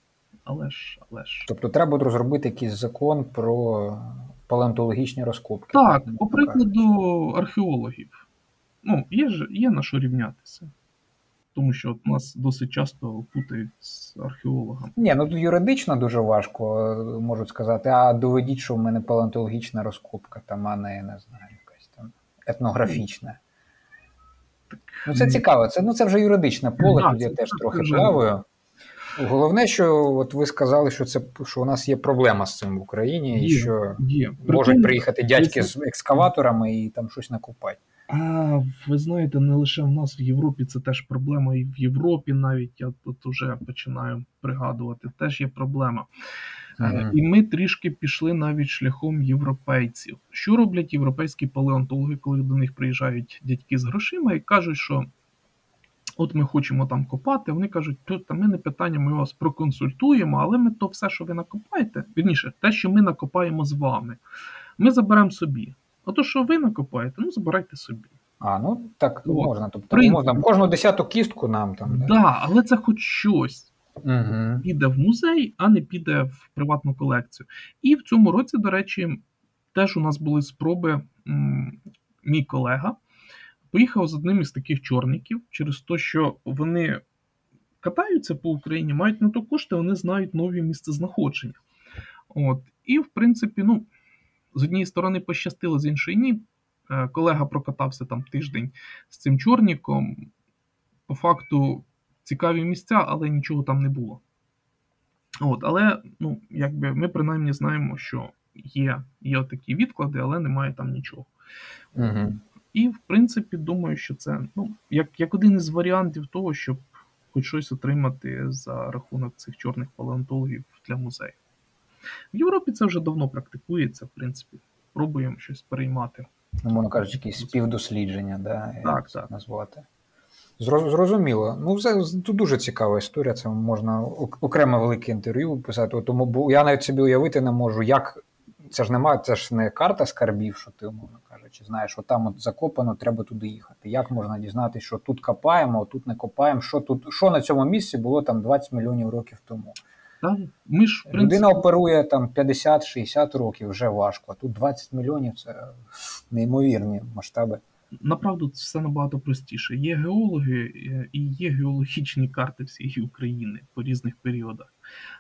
Але ж, але ж. Тобто треба буде розробити якийсь закон про палеонтологічні розкопки. Так, Ну, по прикладу археологів. Ну, є ж є на що рівнятися. Тому що от нас досить часто путають з археологами. Ні, ну тут юридично дуже важко, е, можуть сказати, а доведіть, що в мене палеонтологічна розкопка, там, а не, не знаю, якась там етнографічна. Ну, це цікаво. Це, ну, це вже юридичне поле, тут я теж так трохи плаваю. Головне, що от ви сказали, що це що у нас є проблема з цим в Україні, і що Є. можуть Прикольно, приїхати дядьки це- з екскаваторами і там щось накопати. А, ви знаєте, не лише в нас в Європі це теж проблема, і в Європі навіть я тут уже починаю пригадувати, теж є проблема. Е, Мгм. І ми трішки пішли навіть шляхом європейців. Що роблять європейські палеонтологи, коли до них приїжджають дядьки з грошима і кажуть, що от ми хочемо там копати. Вони кажуть, тут ми не питання, ми вас проконсультуємо, але ми то все, що ви накопаєте, вірніше, те, що ми накопаємо з вами, ми заберемо собі. А то, що ви накопаєте, ну забирайте собі. А, ну так От. можна. Тобто Принцип. можна кожну десяту кістку нам там. Так, да, але це хоч щось. Угу. піде в музей, а не піде в приватну колекцію. І в цьому році, до речі, теж у нас були спроби. м, Мій колега поїхав з одним із таких чорників через те, що вони катаються по Україні, мають на то кошти, вони знають нові місцезнаходження. От. І, в принципі, ну, з однієї сторони пощастило, з іншої ні. Е, Колега прокатався там тиждень з цим чорником. По факту цікаві місця, але нічого там не було. От, але ну, якби ми принаймні знаємо, що є, є такі відклади, але немає там нічого. Угу. І, в принципі, думаю, що це ну, як, як один із варіантів того, щоб хоч щось отримати за рахунок цих чорних палеонтологів для музею. В Європі це вже давно практикується, в принципі. Пробуємо щось переймати. Ну, можна кажучи, якісь співдослідження, да, як Так, так. назвати. Зрозуміло. Ну, це тут дуже цікава історія. Це можна ок- окремо велике інтерв'ю писати. Тому бо я навіть собі уявити не можу, як це ж немає, це ж не карта скарбів, що ти, умовно кажучи, знаєш, от там от закопано, треба туди їхати. Як можна дізнатися, що тут копаємо, а тут не копаємо, що тут, що на цьому місці було там 20 мільйонів років тому. Та? Ми ж, в принципі, Людина оперує там 50-60 років, вже важко. А тут 20 мільйонів це неймовірні масштаби. Направду це все набагато простіше. Є геологи е, і є геологічні карти всієї України по різних періодах.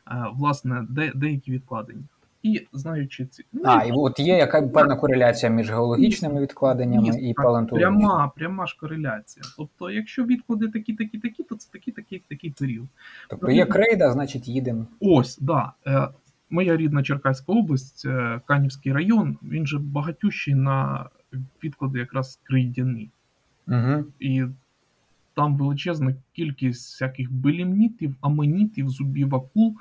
Е, Власне, де, деякі відкладені. І знаючи ці ну, А, і от є яка певна кореляція між геологічними відкладеннями і так, палеонтологічними. пряма, пряма ж кореляція. Тобто, якщо відклади такі, такі, такі, то це такий, такий, такий період. Тобто є крейда, значить їдемо. Ось, да. Е, моя рідна Черкаська область, е, Канівський район, він же багатющий на відклади якраз крейдяні. Угу. І там величезна кількість всяких белімнітів, аменітів, зубів акул,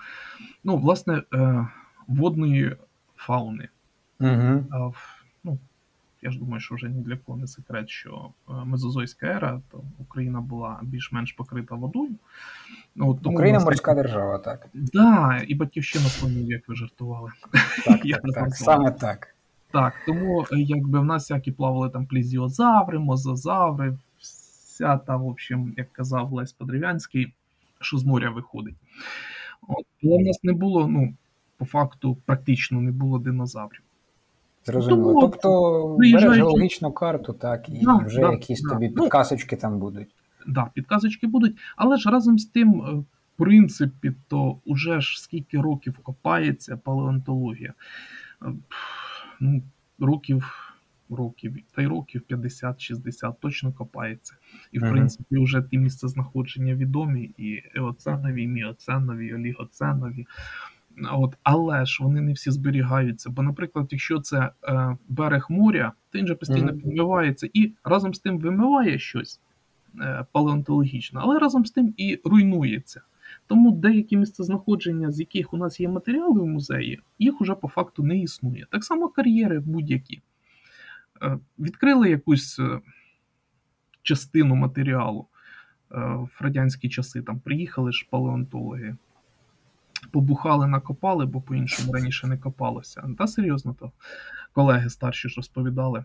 ну, власне, е, водної фауни. Угу. А, ну, я ж думаю, що вже ні для кого не секрет, що е, Мезозойська ера, то Україна була більш-менш покрита водою. Ну, от тому Україна нас- морська держава, так. Да, і батьківщина слонів, як ви жартували. Так, <laughs> так, так, саме так. Так, тому е, якби в нас всякі плавали там плізіозаври, мозазаври, вся та, в общем, як казав Лесь Подрів'янський, що з моря виходить. От. Але в нас не було, ну, по факту, практично не було динозаврів. Зрозуміло. Тому, Тобто береш геологічну карту, так, і Да, вже да, якісь да. тобі Ну, підказочки там будуть. Да, підказочки будуть, але ж разом з тим, е, в принципі, то уже ж скільки років копається палеонтологія. Е, Ну, років років, та й років 50-60 точно копається. І, в Мгм. принципі, вже ті місця знаходження відомі, і еоценові, і міоценові, і олігоценові. От, але ж вони не всі зберігаються. Бо, наприклад, якщо це е, берег моря, то він же постійно Мгм. підмивається і разом з тим вимиває щось е, палеонтологічне, але разом з тим і руйнується. Тому деякі місцезнаходження, з яких у нас є матеріали в музеї, їх уже по факту не існує. Так само кар'єри будь-які. Е, Відкрили якусь е, частину матеріалу е, в радянські часи, там приїхали ж палеонтологи, побухали, накопали, бо по-іншому раніше не копалося. Та серйозно, то колеги старші ж розповідали,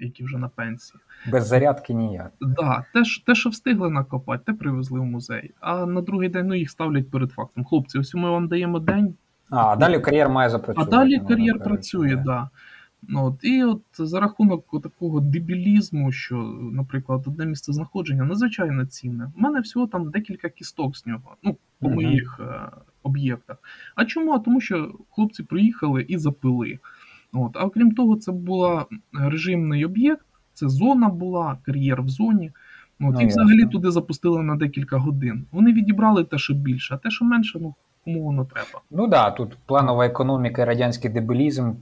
які вже на пенсії. Без зарядки ніяк. Да, те, те, що встигли накопати, те привезли в музей. А на другий день ну, їх ставлять перед фактом. Хлопці, ось ми вам даємо день, А, далі кар'єр має запрацювати. а далі кар'єр працює, да. да. Ну, от, і от за рахунок такого дебілізму, що, наприклад, одне місце знаходження надзвичайно цінне. У мене всього там декілька кісток з нього, ну, по Мгм. моїх об'єктах. А чому? Тому що хлопці приїхали і запили. От. А окрім того, це був режимний об'єкт, це зона була, кар'єр в зоні. От, Ну, і взагалі ясно. туди запустили на декілька годин. Вони відібрали те, що більше, а те, що менше, ну кому воно треба. Ну так, да, тут планова економіка і радянський дебілізм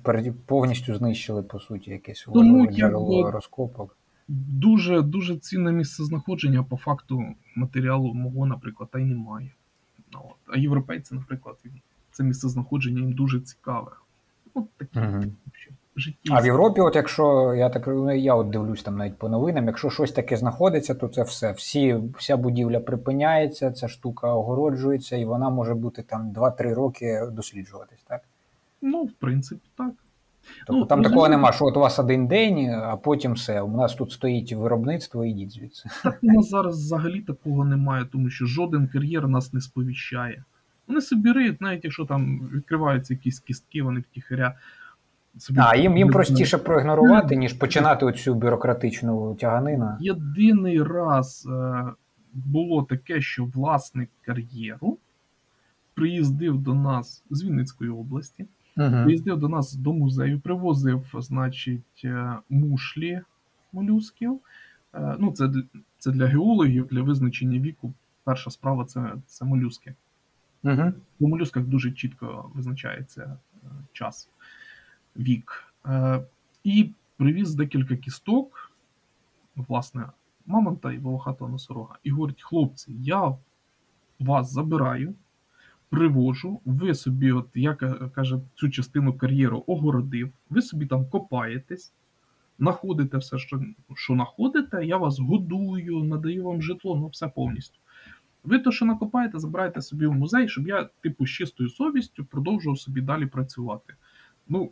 повністю знищили, по суті, якесь джерело розкопок. Дуже дуже цінне місце знаходження, по факту матеріалу мого, наприклад, та й немає. Ну, От. А європейці, наприклад, це місце знаходження їм дуже цікаве. От такі Мгм. в житті. А в Європі, от якщо я так я от дивлюсь там навіть по новинам, якщо щось таке знаходиться, то це все. Всі, вся будівля припиняється, ця штука огороджується, і вона може бути там 2-3 роки досліджуватись, так? Ну, в принципі, так. Тобто Ну, там розумієте- такого нема, що от у вас один день, а потім все. У нас тут стоїть виробництво, ідіть звідси. Так у нас зараз взагалі такого немає, тому що жоден кар'єр нас не сповіщає. Вони собі риють, навіть якщо там відкриваються якісь кістки, вони втіхаря собі. А їм, їм простіше проігнорувати, ніж починати оцю бюрократичну тяганину. Єдиний раз е, було таке, що власник кар'єру приїздив до нас з Вінницької області, Угу. приїздив до нас до музею, привозив, значить, е, мушлі молюсків. Е, Ну, це, для- це для геологів, для визначення віку. Перша справа це, це молюски. Угу. У молюсках дуже чітко визначається е, час, вік. І привіз декілька кісток, власне, мамонта і волохатого носорога. І говорить: хлопці, я вас забираю, привожу, ви собі, от як е, каже, цю частину кар'єру огородив, ви собі там копаєтесь. Находите все, що, що знаходите, я вас годую, надаю вам житло, ну все повністю. Ви то, що накопаєте, забираєте собі в музей, щоб я, типу, з чистою совістю продовжував собі далі працювати. Ну,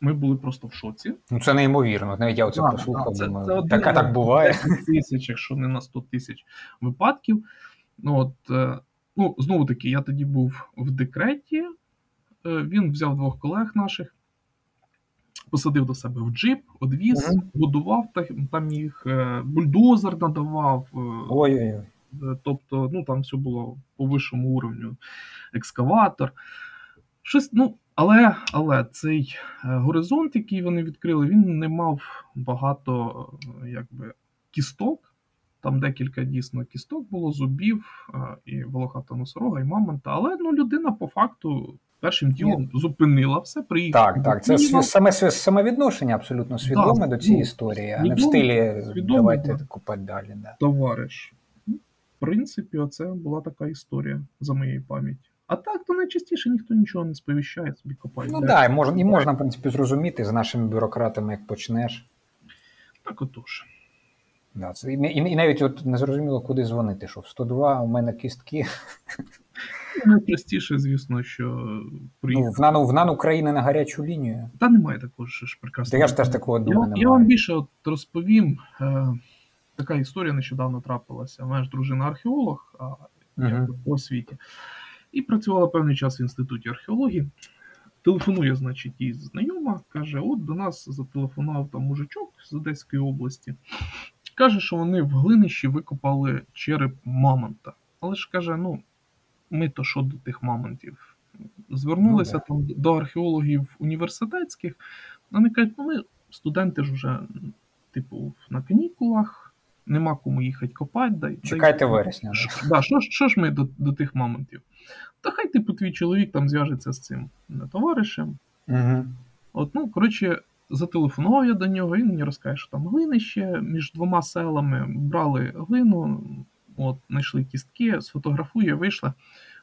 ми були просто в шоці. Ну це неймовірно. Навіть я оце Да, послухав, да, це- думаю, це один так, так буває. тисяч, якщо не на 100 тисяч випадків. Ну, от, е, ну, знову таки, я тоді був в декреті. Е, Він взяв двох колег наших, посадив до себе в джип, одвіз, Мгм. будував та- там їх, е, бульдозер надавав. е, Ой-ой-ой. Тобто, ну там все було по вищому уровню, екскаватор. Щось, ну, але, але цей горизонт, який вони відкрили, він не мав багато якби, кісток. Там декілька дійсно кісток було, зубів, е, і волохата носорога, і мамонта. Але ну, людина по факту першим ділом зупинила все, приїхала. Так, так. Це до саме самовідношення абсолютно свідоме до цієї ну, історії, а не в стилі свідоме, давайте да. купати далі. Да. товариш. Ну, В принципі, оце була така історія за моєю пам'яті. А так, то найчастіше ніхто нічого не сповіщає, собі копає. Ну так, да, і можна, і можна, в принципі, зрозуміти з нашими бюрократами, як почнеш. Так отож. Да, це, і, і, і навіть от не зрозуміло, куди дзвонити, що в 102 у мене кістки. Ну, Найпростіше, звісно, що Ну, в НАН, в НАН України на гарячу лінію. Та немає такого ж ж Та я ж теж такого я, думаю, я немає. вам більше от розповім. Е, така історія нещодавно трапилася. Мене ж дружина археолог а, по освіті. І працювала певний час в інституті археології. Телефонує, значить, їй знайома, каже: от до нас зателефонував там мужичок з Одеської області. Каже, що вони в глинищі викопали череп мамонта. Але ж каже, ну, ми то що до тих мамонтів? Звернулися Ну, там до археологів університетських. Вони кажуть, ну ми студенти ж уже, типу, на канікулах, нема кому їхати копати. Дай, Чекайте дай, вересня. Ш- Да, що, ж- що ж ми до, до тих мамонтів? Та хай типу твій чоловік там зв'яжеться з цим е, товаришем. Угу. От, ну, коротше, зателефонував я до нього, він мені розкаже, що там глинище між двома селами брали глину, от, знайшли кістки, сфотографує, вийшла.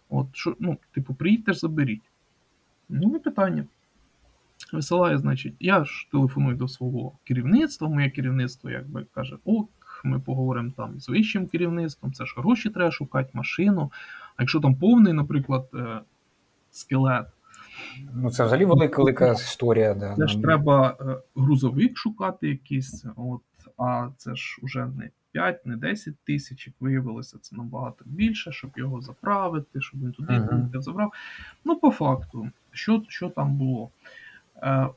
От, що, ну, типу, приїдьте ж заберіть. Ну, не питання. Висилає, значить, я ж телефоную до свого керівництва. Моє керівництво якби каже: ок, ми поговоримо там з вищим керівництвом, це ж гроші треба шукати, машину. А якщо там повний, наприклад, е, скелет, Ну, це взагалі велика велика історія. Да. це ж Ну, треба е, грузовик шукати якийсь, от, а це ж уже не 5, не 10 тисяч, як виявилося, це набагато більше, щоб його заправити, щоб він туди туди забрав. Ну, по факту, що, що там було? Е,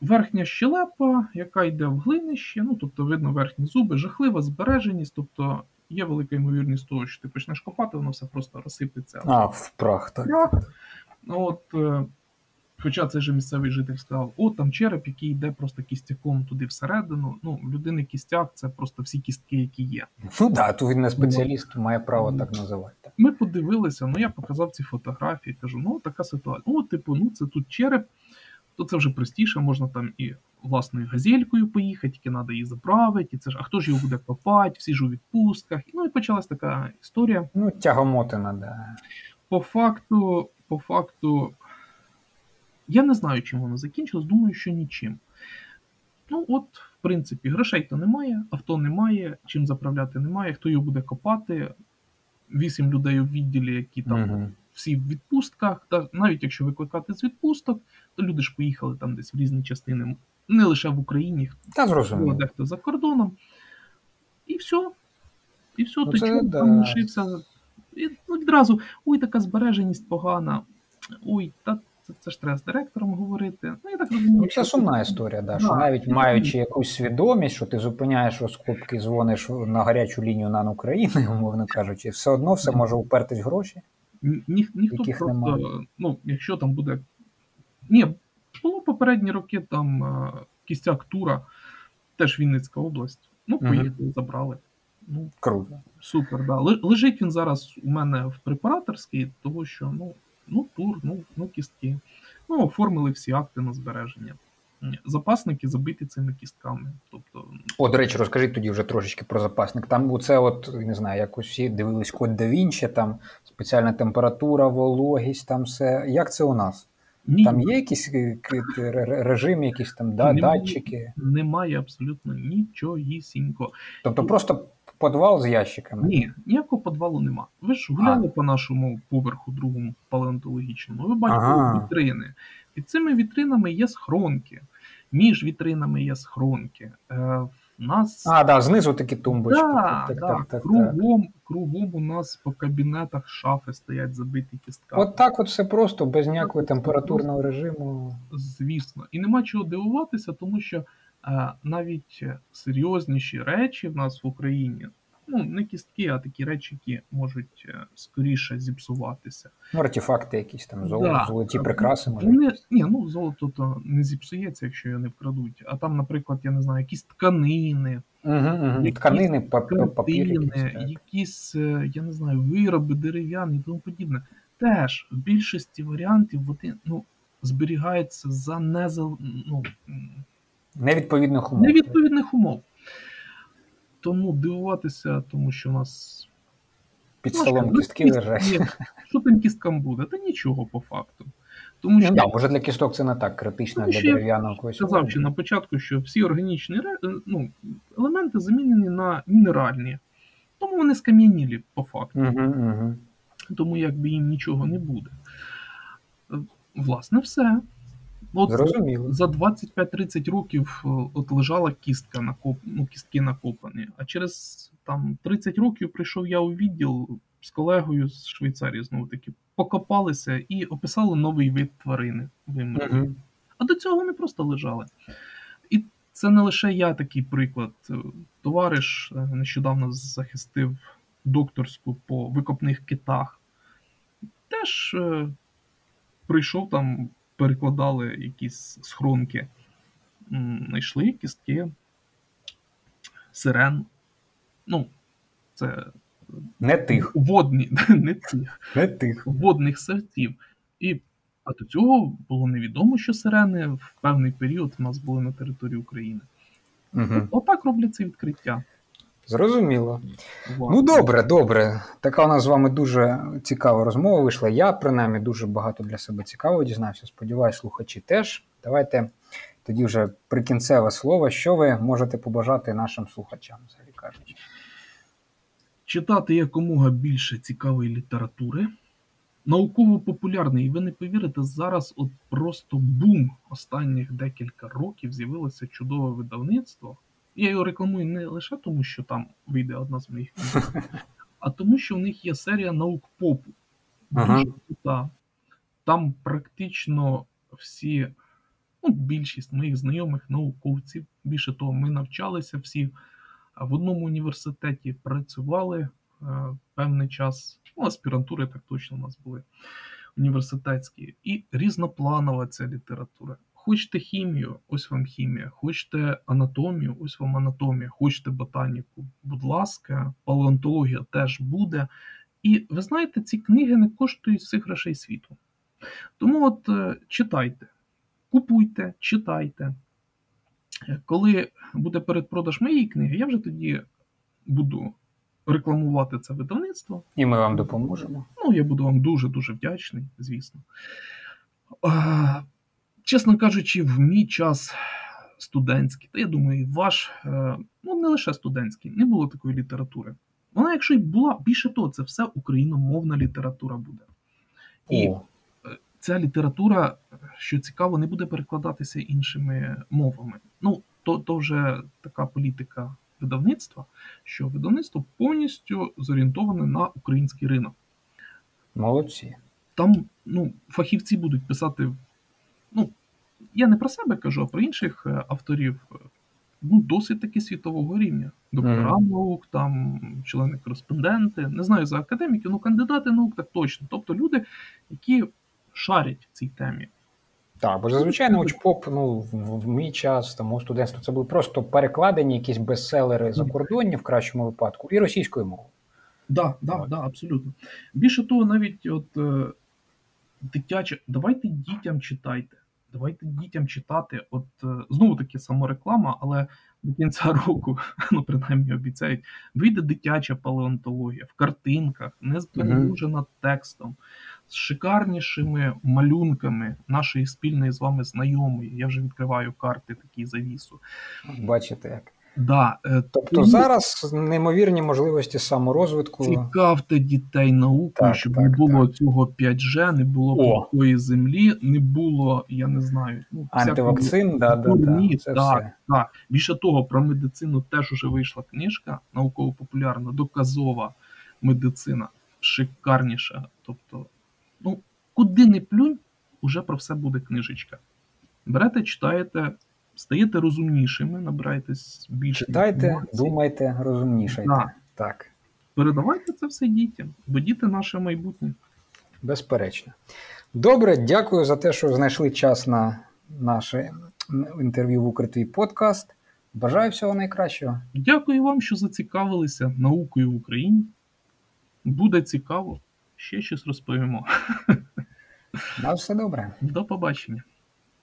верхня щелепа, яка йде в глинище, ну, тобто видно верхні зуби, жахлива збереженість, тобто є велика ймовірність того, що ти почнеш копати, воно все просто розсипеться. А, в прах, так. Ну, от, е, хоча цей же місцевий житель сказав, о, там череп, який йде просто кістяком туди всередину. Ну, в людини кістяк це просто всі кістки, які є. Ну да, тут він не спеціаліст, має право так називати. так. Ми подивилися, ну я показав ці фотографії, кажу, ну така ситуація. О, типу, ну це тут череп, то це вже простіше, можна там і власною газелькою поїхати, тільки треба її заправити, і це ж, а хто ж його буде копати, всі ж у відпустках. Ну і почалась така історія. Ну, тягомотина, да. По факту, по факту, я не знаю, чим воно закінчилось, думаю, що нічим. Ну, от, в принципі, грошей то немає, авто немає, чим заправляти немає, хто його буде копати. Вісім людей у відділі, які там Мгм. всі в відпустках. Та навіть якщо викликати з відпусток, то люди ж поїхали там десь в різні частини, не лише в Україні, Та зрозуміло. дехто за кордоном. І все. І все, Ну, то чому да. там лишився. І ну, відразу, ой, така збереженість погана. Ой, та це, це ж треба з директором говорити. Ну, я так розумію. Це що сумна історія, да, що навіть маючи якусь свідомість, що ти зупиняєш розкопки, дзвониш на гарячу лінію НАН України, <laughs> умовно кажучи, все одно все може упертись гроші. Ні, ні- ніхто яких просто, немає. ну, якщо там буде. Ні, було попередні роки там е, кістяк тура, теж Вінницька область. Ну, поїхали, забрали. Ну, Круто. Супер, да. Лежить він зараз у мене в препараторській, того що ну, ну тур, ну, ну кістки. Ну, оформили всі акти на збереження. Запасники забиті цими кістками. Тобто, О, до речі, розкажіть тоді вже трошечки про запасник. Там оце, от, не знаю, якось всі дивились код да Вінчі, там спеціальна температура, вологість, там все. Як це у нас? Ні, Там є якісь е, ре- режим, якісь там да, Немає. датчики. немає абсолютно нічогісінько. Тобто просто підвал з ящиками. Ні, ніякого підвалу нема. Ви ж гуляли по нашому поверху другому палеонтологічному. Ви бачите Ага. вітрини. Під цими вітринами є схронки. Між вітринами є схронки. В нас А, да, знизу такі тумбочки. Да, так, да. так, так, так. кругом, кругом у нас по кабінетах шафи стоять забиті кістками. От так от все просто, без ніякого температурного режиму. Звісно. І нема чого дивуватися, тому що е, навіть серйозніші речі в нас в Україні, ну не кістки, а такі речі, які можуть е, скоріше зіпсуватися. Ну, артефакти якісь там, золо, Да. золоті прикраси, може. Вони, ні, ну золото то не зіпсується, якщо його не вкрадуть. А там, наприклад, я не знаю, якісь тканини, Угу, угу. Якісь Тканини, пап- папір. якийсь, так. якісь, е, я не знаю, вироби дерев'яні і тому подібне. Теж в більшості варіантів вони ну, зберігаються за незал... ну, Невідповідних умов. невідповідних умов. Тому дивуватися, тому що у нас. Під Ну, столом кістки ну, лежать. Що тим кісткам буде? Та нічого по факту. Тому що Ну, да, може для кісток це не так критично, Ну, для дерев'яного когось. сказав ще на початку, що всі органічні е, ну, елементи замінені на мінеральні. Тому вони скам'янілі по факту. Угу, угу. тому якби їм нічого не буде. Е, Власне, все. От Зрозуміло. за 25-30 років е, от лежала кістка накоп... ну, кістки накопані. А через там 30 років прийшов я у відділ з колегою з Швейцарії, знову таки, покопалися і описали новий вид тварини. Угу. А до цього вони просто лежали. І це не лише я такий приклад. Е, Товариш е, нещодавно захистив докторську по викопних китах. Теж е, прийшов там, перекладали якісь схронки. знайшли кістки сирен. Ну, це Не тих. водні, <laughs> не тих, Не тих. водних савців. І а до цього було невідомо, що сирени в певний період у нас були на території України. Угу. Отак роблять це відкриття. Зрозуміло. Власне. Ну, добре, добре. Така у нас з вами дуже цікава розмова вийшла. Я, принаймні, дуже багато для себе цікавого дізнався. Сподіваюсь, слухачі теж. Давайте тоді вже прикінцеве слово. Що ви можете побажати нашим слухачам, взагалі кажучи? читати якомога більше цікавої літератури, науково-популярний, і ви не повірите, зараз от просто бум останніх декілька років з'явилося чудове видавництво. Я його рекламую не лише тому, що там вийде одна з моїх книг, а тому, що в них є серія наук попу. Ага. Дуже крута. Там практично всі, ну, більшість моїх знайомих науковців. Більше того, ми навчалися всі в одному університеті, працювали е, певний час. Ну, аспірантури так точно у нас були університетські. І різнопланова ця література. Хочете хімію, ось вам хімія, хочете анатомію, ось вам анатомія, хочете ботаніку, будь ласка, палеонтологія теж буде. І ви знаєте, ці книги не коштують всіх грошей світу. Тому от е, читайте, купуйте, читайте. Е, Коли буде передпродаж моєї книги, я вже тоді буду рекламувати це видавництво. І ми вам допоможемо. Ну, я буду вам дуже-дуже вдячний, звісно. Чесно кажучи, в мій час студентський, та я думаю, і ваш, е, ну не лише студентський, не було такої літератури. Вона, якщо й була, більше того, це все україномовна література буде. І О, ця література, що цікаво, не буде перекладатися іншими мовами. Ну, то, то вже така політика видавництва, що видавництво повністю зорієнтоване на український ринок. молодці. Там ну, фахівці будуть писати. Ну, я не про себе кажу, а про інших е, авторів. е, Ну, досить таки світового рівня. Доктора Мгм. наук, там члени-кореспонденти, не знаю за академіків, ну кандидати наук так точно. Тобто люди, які шарять в цій темі. Так, бо зазвичай научпоп, ну, в, в мій час, тому у студентства, це були просто перекладені якісь бестселери закордонні в кращому випадку і російською мовою. Да, да, да, абсолютно. Більше того, навіть от е, дитяче, давайте дітям читайте. Давайте дітям читати. От е, знову таки самореклама, але до кінця <laughs> року, ну принаймні обіцяють, вийде дитяча палеонтологія в картинках, не перегружена текстом, з шикарнішими малюнками нашої спільної з вами знайомої. Я вже відкриваю карти такі завісу. Бачите як. Да, е, Тобто тому- зараз неймовірні можливості саморозвитку. Цікавте дітей наукою, Так, щоб так, не було так. цього 5G, не було пухкої землі, не було, я не знаю, ну, Антивакцин, да, да, да, дурні, це так, все. так. Більше того, про медицину теж уже вийшла книжка науково-популярна, доказова медицина, шикарніша. Тобто, ну, куди не плюнь, уже про все буде книжечка. Берете, читаєте, стаєте розумнішими, набираєтесь більше. Читайте, інформації. думайте, розумнішайте. Так. Так, Передавайте це все дітям, бо діти наше майбутнє. безперечно. Добре, дякую за те, що знайшли час на наше інтерв'ю в укритий подкаст. Бажаю всього найкращого. Дякую вам, що зацікавилися наукою в Україні. Буде цікаво. Ще щось розповімо. <laughs> На все добре. До побачення.